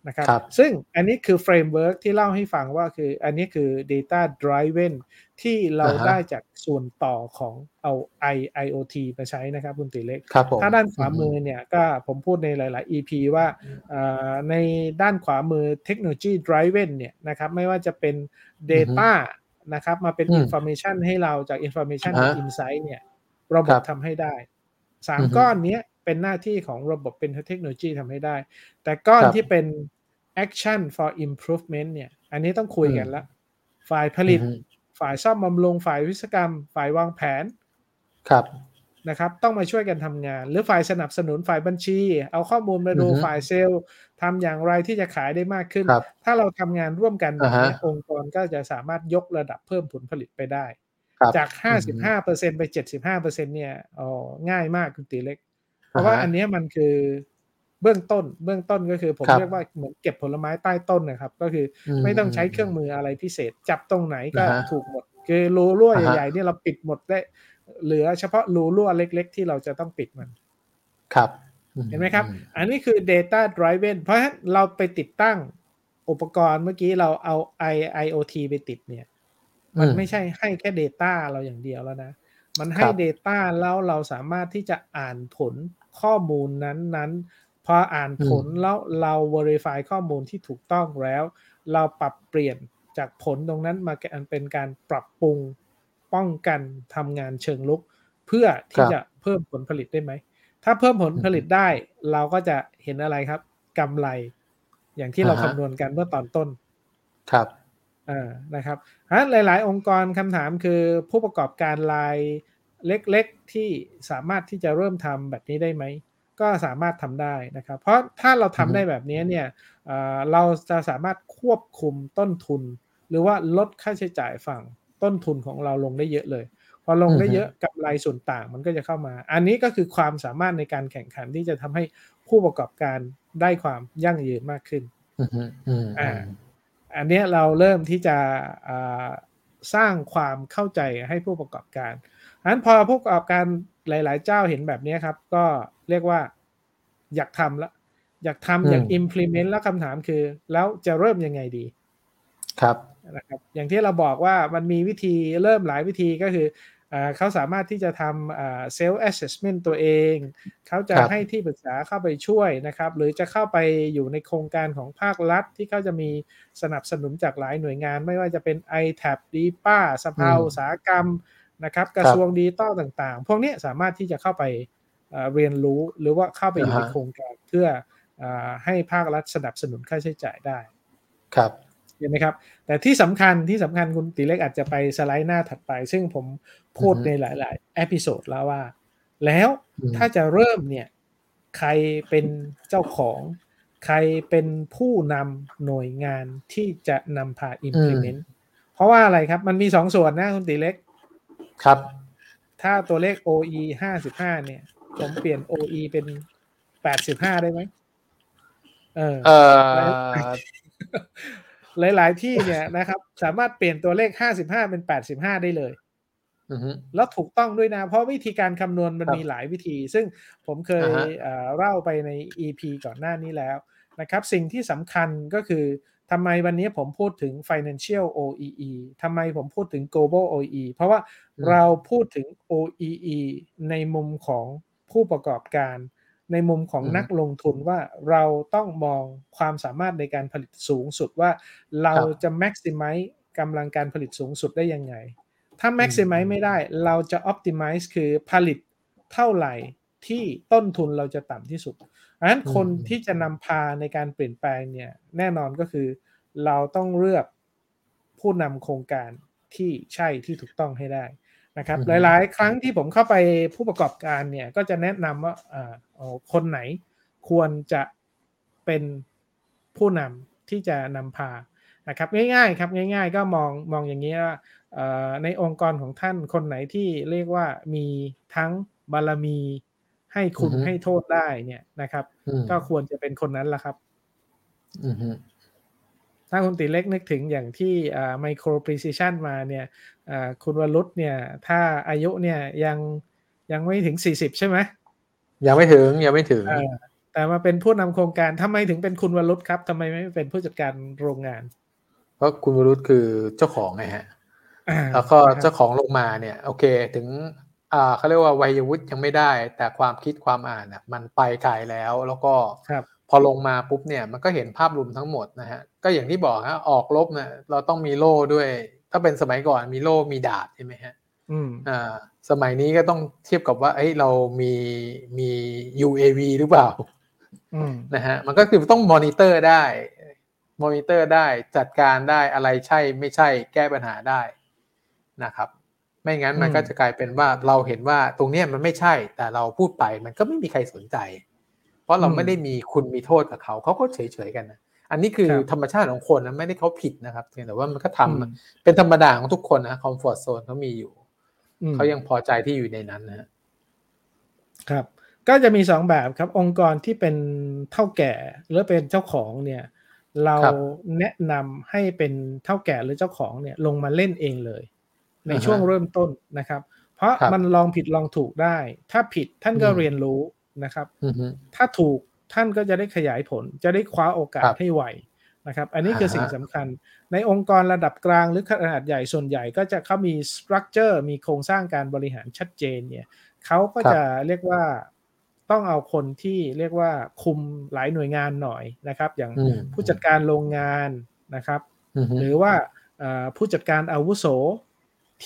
S1: นะครับรบซึ่งอันนี้คือ framework ที่เล่าให้ฟังว่าคืออันนี้คือ Data Driven ที่เราได้จากส่วนต่อของเอา I IoT มาใช้นะครับคุณติเล็ก ถ้าด้านขวามือเนี่ยก็ผมพูดในหลาย ๆ EP ว่าในด้านขวามือเทคโนโลยี Driven เนี่ยนะครับไม่ว่าจะเป็น Data นะครับมาเป็น Information ให้เราจาก Information เป็น Insight เนี่ยระบบทำให้ได้สามก้อนนี้ เป็นหน้าที่ของระบบเป็นเทคโนโลยีทำให้ได้ แต่ก้อนที่เป็น action for improvement เนี่ย อันนี้ต้องคุยกันละฝ่ายผลิต ฝ่ายซ่อมบำรุงฝ่ายวิศกรรม ฝ่ายวางแผน
S2: ครับ
S1: นะครับ ต้องมาช่วยกันทำงาน หรือฝ่ายสนับสนุนฝ่ายบัญชี เอาข้อมูลมาดูฝ่ายเซลล์ทำอย่างไรที่จะขายได้มากขึ้น ถ้าเราทำงานร่วมกันแบบนี้องค์กรก็จะสามารถยกระดับเพิ่มผลผลิตไปได้ จาก 55%ไป 75%เนี่ยอ๋อง่ายมากคุณตีเล็ก เพราะว่าอันนี้มันคือเบื้องต้น เบื้องต้นก็คือผมเรียกว่าเหมือนเก็บผลไม้ใต้ต้นนะครับ ก็คือไม่ต้องใช้เครื่องมืออะไรพิเศษ จับตรงไหนก็ถูกหมด คือรูรั่วใหญ่ๆเนี่ยเราปิดหมดได้ เหลือเฉพาะรูรั่วเล็ก ๆ ที่เราจะต้องปิดมัน
S2: ครับ
S1: เห็นไหมครับ อันนี้คือ data driven เพราะฉะนั้นเราไปติดตั้งอุปกรณ์เมื่อกี้เราเอา I IoT ไปติดเนี่ย มันไม่ใช่ให้แค่ data เราอย่างเดียวแล้วนะ มันให้ data แล้วเราสามารถที่จะอ่านผล ข้อมูลนั้นๆ พออ่านผลแล้วเรา verify ข้อมูลที่ถูกต้องแล้ว เราปรับเปลี่ยนจากผลตรงนั้นมาเป็นการปรับปรุงป้องกันทำงานเชิงลุก เพื่อที่จะเพิ่มผลผลิตได้ไหม ถ้าเพิ่มผลผลิตได้ เราก็จะเห็นอะไรครับกำไร อย่างที่เราคำนวณกันเมื่อตอนต้น
S2: ครับ
S1: อ่านะครับฮะหลาย ๆ องค์กรคำถามคือผู้ประกอบการราย เล็กๆที่สามารถที่จะเริ่มทำแบบนี้ได้ไหมก็สามารถทำได้นะครับ เพราะถ้าเราทำได้แบบนี้เนี่ยเราจะสามารถควบคุมต้นทุน หรือว่าลดค่าใช้จ่ายฝั่งต้นทุนของเราลงได้เยอะเลย พอลงได้เยอะกับรายส่วนต่างมันก็จะเข้ามา อันนี้ก็คือความสามารถในการแข่งขันที่จะทำให้ผู้ประกอบการได้ความยั่งยืนมากขึ้นอ่าอันนี้เราเริ่มที่จะสร้างความเข้าใจให้ผู้ประกอบการ อันพอผู้ประกอบการหลาย ๆ เจ้าเห็นแบบนี้ครับ ก็เรียกว่าอยากทำแล้วอยากทำอยาก implement แล้วคำถามคือ แล้วจะเริ่มยังไงดี
S2: ครับ
S1: นะครับ อย่างที่เราบอกว่ามันมีวิธีเริ่มหลายวิธีก็คือเขาสามารถที่จะทำ self assessment ตัวเอง เขาจะให้ที่ปรึกษาเข้าไปช่วยนะครับ หรือจะเข้าไปอยู่ในโครงการของภาครัฐที่เขาจะมีสนับสนุนจากหลายหน่วยงาน ไม่ว่าจะเป็น i t a b d ีป้าสภาอุตสาหกรรม นะครับ กระทรวงดิจิตอลต่าง ๆ พวกนี้สามารถที่จะเข้าไปเรียนรู้หรือว่าเข้าไปอยู่ในโครงการเพื่อให้ภาครัฐสนับสนุนค่าใช้จ่ายได้
S2: ครับ
S1: เห็นไหมครับ แต่ที่สำคัญที่สำคัญคุณตีเล็กอาจจะไปสไลด์หน้าถัดไป ซึ่งผมพูดในหลายๆ episode แล้วว่า แล้วถ้าจะเริ่มเนี่ยใครเป็นเจ้าของ ใครเป็นผู้นำหน่วยงานที่จะนำพา implement เพราะว่าอะไรครับ มันมีสองส่วนนะคุณตีเล็ก
S2: ครับ
S1: ถ้าตัวเลข OE ห้าสิบห้าเนี่ย ผมเปลี่ยน OE เป็นแปดสิบห้าได้ไหม
S2: เออเออ
S1: หลายๆที่เนี่ยนะครับ สามารถเปลี่ยนตัวเลขห้าสิบห้าเป็นแปดสิบห้าได้เลยแล้วถูกต้องด้วยนะ เพราะวิธีการคำนวณมันมีหลายวิธี ซึ่งผมเคยเล่าไปใน EP ก่อนหน้านี้แล้วนะครับ สิ่งที่สำคัญก็คือ ทำไมวันนี้ผมพูดถึง financial OEE ทำไมผมพูดถึง global OEE เพราะว่าเราพูดถึง OEE ในมุมของผู้ประกอบการ ในมุมของนักลงทุนว่าเราต้องมองความสามารถในการผลิตสูงสุดว่าเราจะ maximize กำลังการผลิตสูงสุดได้ยังไง ถ้า maximize ไม่ได้เราจะ optimize คือผลิตเท่าไหร่ที่ต้นทุนเราจะต่ำที่สุด อันนั้นคนที่จะนำพาในการเปลี่ยนแปลงเนี่ย แน่นอนก็คือ เราต้องเลือกผู้นำโครงการที่ใช่ที่ถูกต้องให้ได้นะครับ หลาย ๆ ครั้งที่ผมเข้าไปผู้ประกอบการเนี่ย ก็จะแนะนำว่าคนไหนควรจะเป็นผู้นำที่จะนำพานะครับ ง่าย ๆ ครับง่าย ๆ ก็มองมองอย่างนี้ว่าในองค์กรของท่านคนไหนที่เรียกว่ามีทั้งบารมี ให้คุณให้โทษได้เนี่ยนะครับ ก็ควรจะเป็นคนนั้นละครับถ้าคุณติเล็กนึกถึงอย่างที่ไมโครพรีซิชันมาเนี่ยคุณวรุษเนี่ย ถ้าอายุเนี่ยยังยังไม่ถึงสี่สิบใช่ไหม
S2: ยังไม่ถึงยังไม่ถึง
S1: แต่มาเป็นผู้นำโครงการทำไมถึงเป็นคุณวรุษครับทำไมไม่เป็นผู้จัดการโรงงาน
S2: เพราะคุณวรุษคือเจ้าของไงฮะแล้วก็เจ้าของลงมาเนี่ย โอเค ถึงอ่า เขาเรียกว่าวัยวุฒิยังไม่ได้ แต่ความคิดความอ่านอะมันไปไกลแล้วแล้วก็พอลงมาปุ๊บเนี่ยมันก็เห็นภาพรวมทั้งหมดนะฮะก็อย่างที่บอกฮะออกลบเนี่ยเราต้องมีโล่ด้วย ถ้าเป็นสมัยก่อนมีโล่มีดาบใช่ไหมฮะอ่าสมัยนี้ก็ต้องเทียบกับว่าเอ้ยเรามีมี UAV หรือเปล่านะฮะมันก็คือต้องมอนิเตอร์ได้มอนิเตอร์ได้จัดการได้อะไรใช่ไม่ใช่แก้ปัญหาได้นะครับ ไม่งั้นมันก็จะกลายเป็นว่าเราเห็นว่าตรงนี้มันไม่ใช่ แต่เราพูดไปมันก็ไม่มีใครสนใจ เพราะเราไม่ได้มีคุณมีโทษกับเขาเขาก็เฉยๆกันนะอันนี้คือธรรมชาติของคนนะไม่ได้เขาผิดนะครับเพียงแต่ว่ามันก็ทำเป็นธรรมดาของทุกคนนะคอมฟอร์ทโซนเขามีอยู่เขายังพอใจที่อยู่ในนั้นนะครับ
S1: ก็จะมีสองแบบครับ องค์กรที่เป็นเท่าแก่หรือเป็นเจ้าของเนี่ย เราแนะนำให้เป็นเท่าแก่หรือเจ้าของเนี่ย ลงมาเล่นเองเลย ในช่วงเริ่มต้นนะครับ เพราะมันลองผิดลองถูกได้ ถ้าผิดท่านก็เรียนรู้นะครับถ้าถูกท่านก็จะได้ขยายผล จะได้คว้าโอกาสให้ไวนะครับ อันนี้คือสิ่งสำคัญ ในองค์กรระดับกลางหรือขนาดใหญ่ส่วนใหญ่ก็จะเขามีสตรัคเจอร์มีโครงสร้างการบริหารชัดเจนเนี่ยเขาก็จะเรียกว่าต้องเอาคนที่เรียกว่าคุมหลายหน่วยงานหน่อยนะครับ อย่างผู้จัดการโรงงานนะครับ หรือว่าผู้จัดการอาวุโส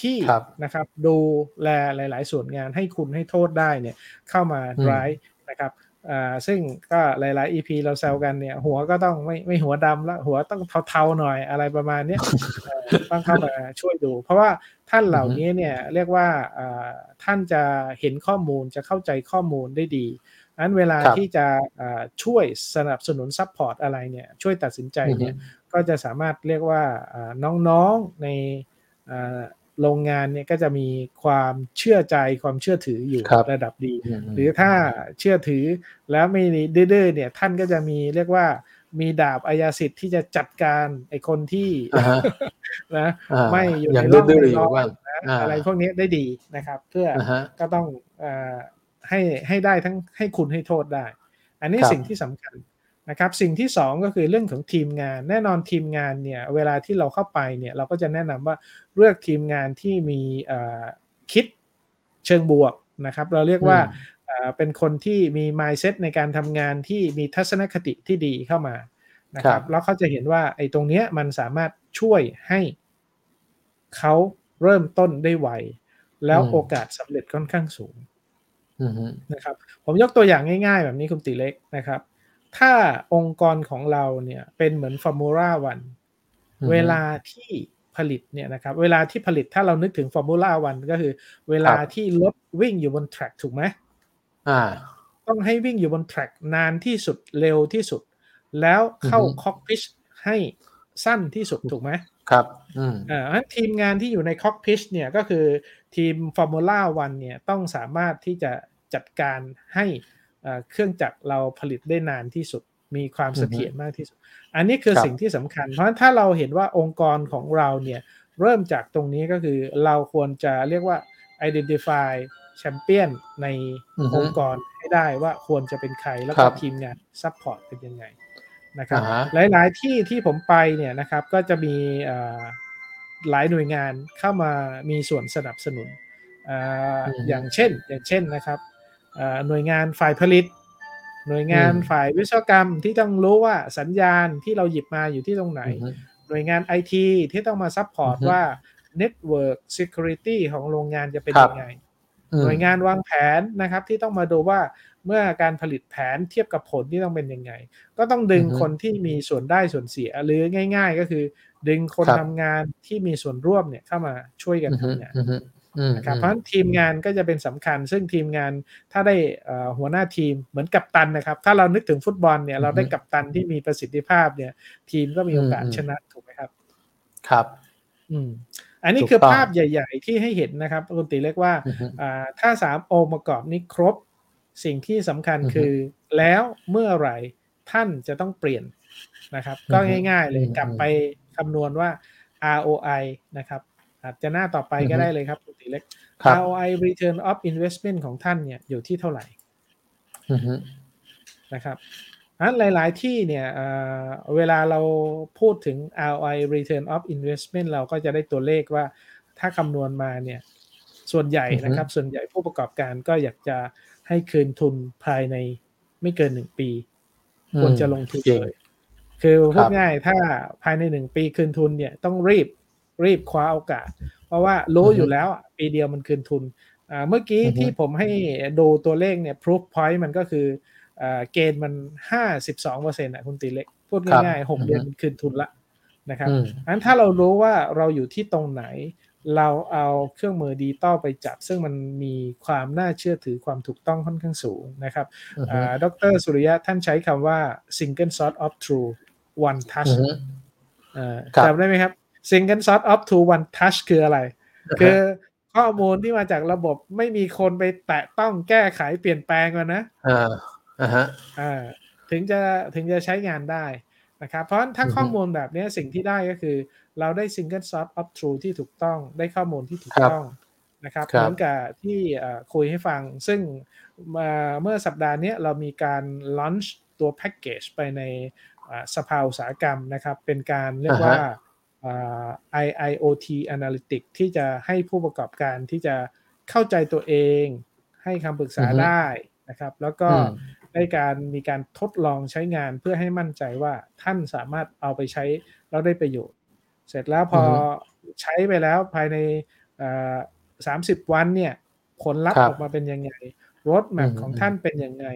S1: ที่นะครับดูแลหลาย ๆ ส่วนงานให้คุณให้โทษได้เนี่ยเข้ามาร้ายนะครับอ่าซึ่งก็หลาย ๆ EP เราแซวกันเนี่ย หัวก็ต้องไม่ไม่หัวดำแล้ว หัวต้องเทาๆหน่อยอะไรประมาณนี้ต้องเข้ามาช่วยดู เพราะว่าท่านเหล่านี้เนี่ยเรียกว่าท่านจะเห็นข้อมูลจะเข้าใจข้อมูลได้ดีนั้นเวลาที่จะช่วยสนับสนุน support อะไรเนี่ยช่วยตัดสินใจเนี่ยก็จะสามารถเรียกว่าน้อง ๆ ใน โรงงานเนี่ยก็จะมีความเชื่อใจความเชื่อถืออยู่ระดับดี หรือถ้าเชื่อถือแล้วไม่ดื้อเนี่ยท่านก็จะมีเรียกว่ามีดาบอายาสิทธิ์ที่จะจัดการไอ้คนที่นะไม่อยู่ในร่องในรอยอะไรพวกนี้ได้ดีนะครับ เพื่อก็ต้องให้ให้ได้ทั้งให้คุณให้โทษได้ อันนี้สิ่งที่สำคัญ นะครับสิ่งที่ 2 ก็คือเรื่องของทีมงาน แน่นอนทีมงานเนี่ยเวลาที่เราเข้าไปเนี่ยเราก็จะแนะนำว่าเลือกทีมงานที่มีคิดเชิงบวกนะครับเราเรียกว่าเป็นคนที่มี mindset ในการทำงานที่มีทัศนคติที่ดีเข้ามานะครับแล้วเขาจะเห็นว่าไอ้ตรงเนี้ยมันสามารถช่วยให้เขาเริ่มต้นได้ไวแล้วโอกาสสำเร็จค่อนข้างสูง
S2: อืม
S1: นะครับผมยกตัวอย่างง่าย ๆ แบบนี้คุณติเล็กนะครับ ถ้าองค์กรของเราเนี่ยเป็นเหมือนฟอร์มูล่าวัน
S2: อืม
S1: เวลาที่ผลิตเนี่ยนะครับเวลาที่ผลิตถ้าเรานึกถึงฟอร์มูล่าวันก็คือ เวลา
S2: ครับ
S1: ที่รถวิ่งอยู่บนแทร็กถูกไหม
S2: อ่า
S1: ต้องให้วิ่งอยู่บนแทร็กนานที่สุดเร็วที่สุด แล้วเข้า
S2: อือฮึ
S1: คอกพิชให้สั้นที่สุดถูกไหม
S2: ครับอืม
S1: อ่างั้นทีมงานที่อยู่ในคอกพิชเนี่ยก็คือทีมฟอร์มูล่าวันเนี่ยต้องสามารถที่จะจัดการให้อ่า เครื่องจักรเราผลิตได้นานที่สุด มีความเสถียรมากที่สุด อันนี้คือ
S2: ครับ
S1: สิ่งที่สำคัญ เพราะฉะนั้นถ้าเราเห็นว่าองค์กรของเราเนี่ยเริ่มจากตรงนี้ก็คือเราควรจะเรียกว่า identify champion ใน
S2: อือฮึ
S1: องค์กรให้ได้ว่าควรจะเป็นใครแล้วก็
S2: รับ
S1: ทีมงาน support เป็นยังไงนะครับ
S2: อ่าฮะ
S1: หลาย ๆ ที่ที่ผมไปเนี่ยนะครับก็จะมีเอ่อหลายหน่วยงานเข้ามามีส่วนสนับสนุนเอ่อ
S2: อืม
S1: อย่างเช่น อย่างเช่นนะครับเอ่อ หน่วยงานฝ่ายผลิต หน่วยงาน
S2: อืม
S1: ฝ่ายวิศวกรรมที่ต้องรู้ว่าสัญญาณที่เราหยิบมาอยู่ที่ตรงไหน
S2: อืม
S1: หน่วยงานไอทีที่ต้องมา support อื
S2: อฮึ
S1: ว่า Network Security ของโรงงานจะเป็น
S2: ครับ
S1: ยังไง
S2: อืม
S1: หน่วยงานวางแผนนะครับ ที่ต้องมาดูว่าเมื่อการผลิตแผนเทียบกับผลที่ต้องเป็นยังไง ก็ต้องดึง
S2: อือฮึ
S1: คนที่มีส่วนได้ส่วนเสียหรือง่าย ๆ ก็คือ ดึงคน
S2: ครับ
S1: ทำงานที่มีส่วนร่วมเนี่ยเข้ามาช่วยกัน
S2: อืม
S1: ทำงาน
S2: อืมอืม
S1: นะครับเพราะฉะนั้นทีมงานก็จะเป็นสำคัญ ซึ่งทีมงานถ้าได้เอ่อหัวหน้าทีมเหมือนกัปตันนะครับ ถ้าเรานึกถึงฟุตบอลเนี่ยเราได้กัปตันที่มีประสิทธิภาพเนี่ย ทีมก็มีโอกาสชนะถูกไหมครับ
S2: ครับ
S1: อืมอันนี้
S2: ถูก
S1: คือ
S2: ต้อง
S1: ภาพใหญ่ ๆ ที่ให้เห็นนะครับคุณติเรียกว่า
S2: อืม
S1: อ่าถ้าสามองค์ประกอบนี้ครบสิ่งที่สำคัญ
S2: อือฮึ
S1: คือ แล้วเมื่อไหร่ท่านจะต้องเปลี่ยนนะครับ ก็
S2: อือฮึ
S1: ง่าย ๆ เลย
S2: อืม
S1: กลับไปคำนวณว่า ROI นะครับอาจจะหน้าต่อไป
S2: อือฮึ
S1: ก็ได้เลยครับคุณติ เล็ก
S2: ครับ
S1: ROI return of investment ของท่านเนี่ยอยู่ที่เท่าไหร่
S2: อืม
S1: นะครับอันหลาย ๆ ที่เนี่ยเอ่อเวลาเราพูดถึง ROI return of investment เราก็จะได้ตัวเลขว่าถ้าคำนวณมาเนี่ยส่วนใหญ่นะครับ ส่วนใหญ่ผู้ประกอบการก็อยากจะให้คืนทุนภายในไม่เกินหนึ่งปี ควรจะลงทุน
S2: จริง
S1: เลย คือพู
S2: ครั
S1: ด
S2: บ
S1: ง่ายถ้าภายในหนึ่งปีคืนทุนเนี่ยต้องรีบรีบคว้าโอกาส เพราะว่ารู้
S2: อือฮึ
S1: อยู่แล้วอะปีเดียวมันคืนทุนอ่าเมื่อกี้
S2: อือฮึ
S1: ที่ผมให้ดูตัวเลขเนี่ย proof point มันก็คืออ่าเกณฑ์มัน52เปอร์เซ็นต์อะคุณตีเล็ก พูดง่ายๆหกเดือนมันคืนทุนละนะครับ
S2: อืม
S1: อันถ้าเรารู้ว่าเราอยู่ที่ตรงไหน เราเอาเครื่องมือดิจิตอลไปจับ ซึ่งมันมีความน่าเชื่อถือความถูกต้องค่อนข้างสูงนะครับ
S2: อืม
S1: อ่าดรสุริยะท่านใช้คำว่า single source of true one
S2: อื
S1: touch
S2: ม
S1: อ่า
S2: ครับ
S1: จำได้ไหมครับ single source of true one touch คืออะไร คือข้อมูลที่มาจากระบบไม่มีคนไปแตะต้องแก้ไขเปลี่ยนแปลงมันนะ
S2: อ่าอ่าฮะ
S1: อ่าถึงจะถึงจะใช้งานได้นะครับ เพราะฉะนั้นถ้า
S2: อือฮึ
S1: ข้อมูลแบบนี้สิ่งที่ได้ก็คือ เราได้ single source of true ที่ถูกต้องได้ข้อมูลที่ถูก
S2: ครับ
S1: ต้องนะครับ
S2: ครับ
S1: เหมือนกับที่เอ่อคุยให้ฟัง ซึ่งมาเมื่อสัปดาห์เนี้ยเรามีการ launch ตัวแพ็กเกจไปในอ่าสภาอุตสาหกรรมนะครับ เป็นการเรียกว่าอ่า IIoT Analytics ที่จะให้ผู้ประกอบการที่จะเข้าใจตัวเอง ให้คำปรึกษา
S2: อือฮึ
S1: ได้นะครับ แล้วก็
S2: อืม
S1: ได้การมีการทดลองใช้งานเพื่อให้มั่นใจว่าท่านสามารถเอาไปใช้แล้วได้ประโยชน์ เสร็จแล้วพออ
S2: อฮึ
S1: ใช้ไปแล้วภายในสามสิบวันเนี่ยผลลัพธ์
S2: ครับ
S1: ออกมาเป็นยังไงรถแมพ
S2: อืม
S1: ของท่านเป็นยังไง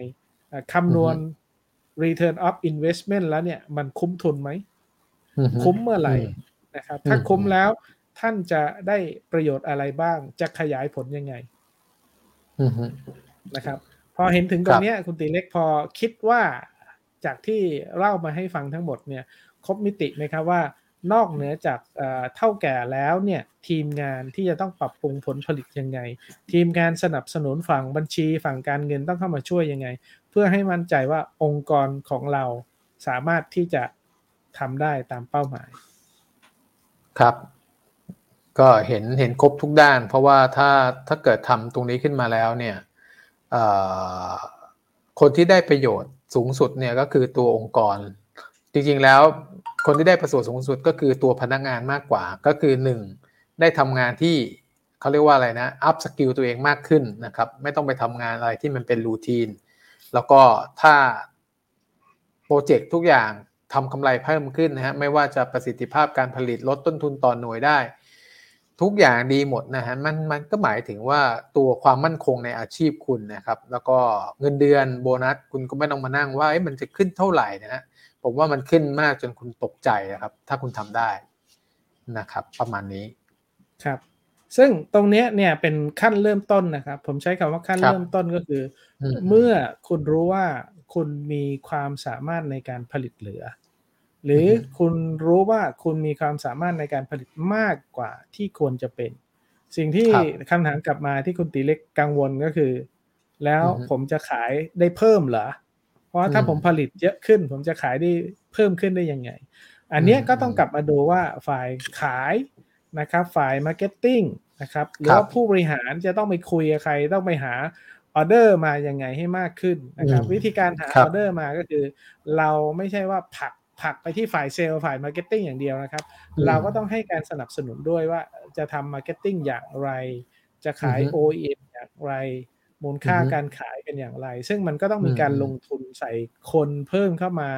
S1: อ่าคำนวณ return of investment แล้วเนี่ย มันคุ้มทุนไหม
S2: อื
S1: คุ้มเมื่อไหร่
S2: อืม
S1: นะครับ ถ้า
S2: อืม
S1: คุ้มแล้วท่านจะได้ประโยชน์อะไรบ้าง จะขยายผลยังไง
S2: อืม
S1: นะครับ พอเห็นถึงตรงเนี้ยคุณตีเล็กพอคิดว่าจากที่เล่ามาให้ฟังทั้งหมดเนี่ย ครบมิติไหมครับว่านอกเหนือจากเอ่อเท่าแก่แล้วเนี่ยทีมงานที่จะต้องปรับปรุงผลผลิตยังไง ทีมงานสนับสนุนฝั่งบัญชีฝั่งการเงินต้องเข้ามาช่วยยังไง เพื่อให้มั่นใจว่าองค์กรของเราสามารถที่จะทำได้ตามเป้าหมาย
S2: ครับ ก็เห็นเห็นครบทุกด้าน เพราะว่าถ้าถ้าเกิดทำตรงนี้ขึ้นมาแล้วเนี่ยคนที่ได้ประโยชน์สูงสุดเนี่ยก็คือตัวองค์กร จริงๆแล้วคนที่ได้ประโยชน์สูงสุดก็คือตัวพนักงานมากกว่า ก็คือหนึ่งได้ทำงานที่เขาเรียกว่าอะไรนะ upskill ตัวเองมากขึ้นนะครับ ไม่ต้องไปทำงานอะไรที่มันเป็น routine แล้วก็ถ้า project ทุกอย่าง ทำกำไรเพิ่มขึ้นนะฮะไม่ว่าจะประสิทธิภาพการผลิตลดต้นทุนต่อหน่วยได้ ทุกอย่างดีหมดนะฮะมันมันก็หมายถึงว่าตัวความมั่นคงในอาชีพคุณนะครับ แล้วก็เงินเดือนโบนัสคุณก็ไม่ต้องมานั่งว่ามันจะขึ้นเท่าไหร่นะฮะผมว่ามันขึ้นมากจนคุณตกใจนะครับ ถ้าคุณทำได้นะครับ ประมาณนี้
S1: ครับ ซึ่งตรงนี้เนี่ยเป็นขั้นเริ่มต้นนะครับ ผมใช้คำว่าขั้นเริ่มต้นก็คือ เมื่อคุณรู้ว่าคุณมีความสามารถในการผลิตเหลือ หรือคุณรู้ว่าคุณมีความสามารถในการผลิตมากกว่าที่ควรจะเป็น สิ่งที่คำถามกลับมาที่คุณตีเล็กกังวลก็คือ แล้วผมจะขายได้เพิ่มเหรอ เพราะถ้าผมผลิตเยอะขึ้น ผมจะขายได้เพิ่มขึ้นได้ยังไง อันนี้ก็ต้องกลับมาดูว่าฝ่ายขายนะครับ ฝ่าย marketing นะครับหรือว่าผู้บริหารจะต้องไปคุยกับใครต้องไปหาออเดอร์มายังไงให้มากขึ้นนะครับ วิธีการหาออเดอร์มาก็คือ เราไม่ใช่ว่าผลัก ผลักไปที่ฝ่ายเซลล์ฝ่าย marketing อย่างเดียวนะครับ เราก็ต้องให้การสนับสนุนด้วยว่าจะทำ marketing อย่างไร จะขาย OEM อย่างไร มูลค่าการขายเป็นอย่างไร ซึ่งมันก็ต้องมีการลงทุนใส่คนเพิ่มเข้ามา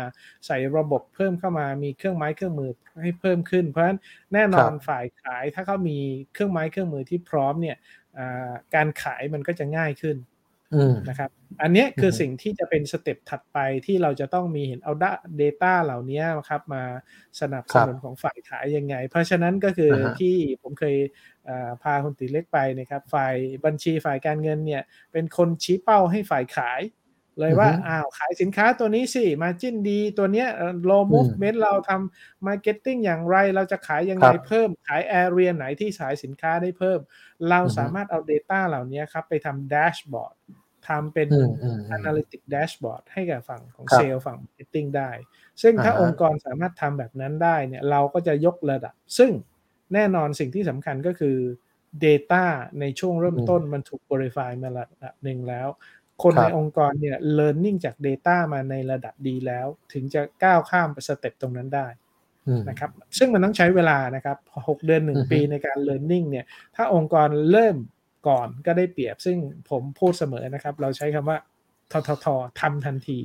S1: ใส่ระบบเพิ่มเข้ามามีเครื่องไม้เครื่องมือให้เพิ่มขึ้น เพราะฉะนั้นแน่นอนฝ่ายขายถ้าเขามีเครื่องไม้เครื่องมือที่พร้อมเนี่ยการขายมันก็จะง่ายขึ้น นะครับ อันนี้คือสิ่งที่จะเป็น step ถัดไปที่เราจะต้องมีเห็นเอา data เหล่านี้ครับมาสนับสนุนของฝ่ายขายยังไง เพราะฉะนั้นก็คือที่ผมเคยพาคุณตีเล็กไปนะครับ ฝ่ายบัญชีฝ่ายการเงินเนี่ย เป็นคนชี้เป้าให้ฝ่ายขายเลยว่าอ้าวขายสินค้าตัวนี้สิ margin ดีตัวเนี้ย low movement เราทำ marketing อย่างไร เราจะขายยังไงเพิ่ม ขาย area ไหนที่ขายสินค้าได้เพิ่ม เราสามารถเอา Data เหล่านี้ครับ ไปทำแดชบอร์ด ทำเป็น Analytic Dashboard ให้กับฝั่งของเซลล์ฝั่ง Marketing ได้ ซึ่งถ้าองค์กรสามารถทำแบบนั้นได้เนี่ยเราก็จะยกระดับ ซึ่งแน่นอนสิ่งที่สำคัญก็คือ Data ในช่วงเริ่มต้นมันถูก verify มาระดับหนึ่งแล้ว คนในองค์กรเนี่ย learning จาก Data มาในระดับดีแล้ว ถึงจะก้าวข้ามสเต็ปตรงนั้นได้นะครับซึ่งมันต้องใช้เวลานะครับหกเดือนหนึ่งปีในการ learning เนี่ย ถ้าองค์กรเริ่ม ก่อนก็ได้เปรียบซึ่งผมพูดเสมอนะครับ เราใช้คำว่าททททำทันที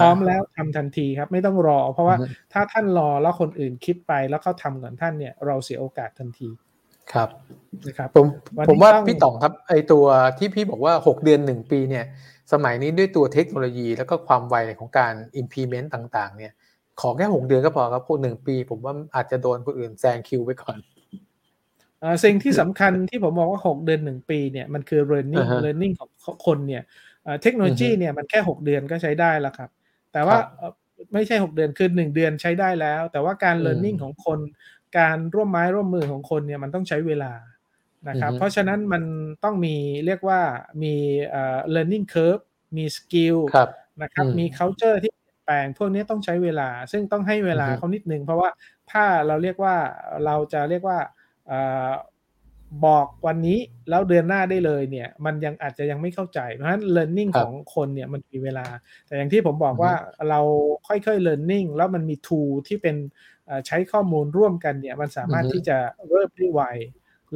S1: พร้อมแล้วทำทันทีครับ ไม่ต้องรอ เพราะว่าถ้าท่านรอแล้วคนอื่นคิดไปแล้วเขาทำก่อนท่านเนี่ย เราเสียโอกาสทันที
S2: ครับ
S1: นะครับ
S2: ผมผมว่าพี่ต่องครับไอตัวที่พี่บอกว่าหกเดือนหนึ่งปีเนี่ยสมัยนี้ด้วยตัวเทคโนโลยีแล้วก็ความไวของการ implement ต่างๆ เนี่ย ขอแค่หกเดือนก็พอครับพวกหนึ่งปี ผมว่าอาจจะโดนคนอื่นแซงคิวไปก่อน
S1: สิ่งที่สำคัญที่ผมบอกว่า 6 เดือน 1 ปีเนี่ยมันคือ learning learning ของคนเนี่ยเทคโนโลยีเนี่ยมันแค่ 6 เดือนก็ใช้ได้แล้วครับ แต่ว่าไม่ใช่ 6 เดือนคือ 1 เดือนใช้ได้แล้ว แต่ว่าการ learning ของคน การร่วมไม้ร่วมมือของคนเนี่ยมันต้องใช้เวลานะครับ เพราะฉะนั้นมันต้องมีเรียกว่ามี learning curve มี skill นะครับมี culture ที่แปลงพวกนี้ต้องใช้เวลา ซึ่งต้องให้เวลาเขานิดนึง เพราะว่าถ้าเราเรียกว่าเราจะเรียกว่า บอกวันนี้แล้วเดือนหน้าได้เลยเนี่ย มันยังอาจจะยังไม่เข้าใจ เพราะฉะนั้น learning ของคนเนี่ยมันมีเวลา แต่อย่างที่ผมบอกว่าเราค่อยๆ learning แล้วมันมี tool ที่เป็นใช้ข้อมูลร่วมกันเนี่ยมันสามารถที่จะเริ่มได้ไว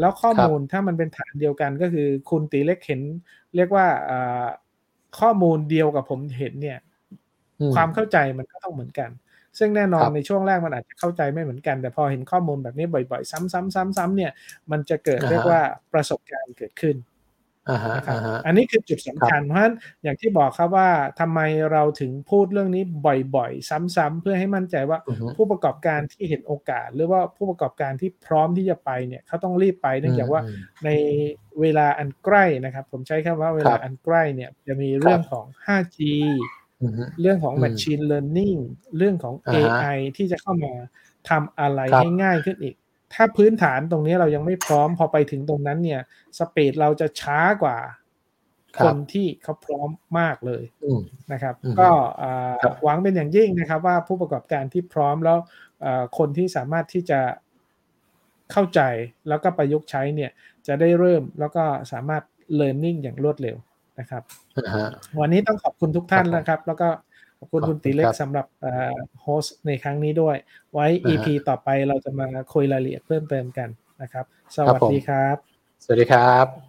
S1: แล้วข้อมูลถ้ามันเป็นฐานเดียวกันก็คือคุณตีเล็กเห็น เรียกว่าข้อมูลเดียวกับผมเห็นเนี่ย ความเข้าใจมันก็ต้องเหมือนกัน ซึ่งแน่นอนในช่วงแรกมันอาจจะเข้าใจไม่เหมือนกัน แต่พอเห็นข้อมูลแบบนี้บ่อยๆ ซ้ำๆๆๆเนี่ยมันจะเกิดเรียกว่าประสบการณ์เกิดขึ้นนะครับอันนี้คือจุดสำคัญเพราะฉะนั้นอย่างที่บอกครับว่าทำไมเราถึงพูดเรื่องนี้บ่อยๆ ซ้ำๆเพื่อให้มั่นใจว่าผู้ประกอบการที่เห็นโอกาส หรือว่าผู้ประกอบการที่พร้อมที่จะไปเนี่ยเขาต้องรีบไปเนื่องจากว่าในเวลาอันใกล้นะครับ ผมใช้คำว่าเวลาอันใกล้เนี่ยจะมีเรื่องของ 5G เรื่องของ Machine Learning เรื่องของ AI ที่จะเข้ามาทำอะไรให้ง่ายขึ้นอีก ถ้าพื้นฐานตรงนี้เรายังไม่พร้อมพอไปถึงตรงนั้นเนี่ยสปีดเราจะช้ากว่าคนที่เขาพร้อมมากเลยนะครับ ก็หวังเป็นอย่างยิ่งนะครับ ว่าผู้ประกอบการที่พร้อมแล้วคนที่สามารถที่จะเข้าใจแล้วก็ประยุกต์ใช้เนี่ยจะได้เริ่มแล้วก็สามารถ learning อย่างรวดเร็ว นะครับวันนี้ต้องขอบคุณทุกท่านนะครับ แล้วก็ขอบคุณคุณตีเล็กสำหรับโฮสต์ในครั้งนี้ด้วย ไว้ EP ต่อไปเราจะมาคุยรายละเอียดเพิ่มเติมกันนะครับ สวัสดีครับ
S2: สวัสดีครับ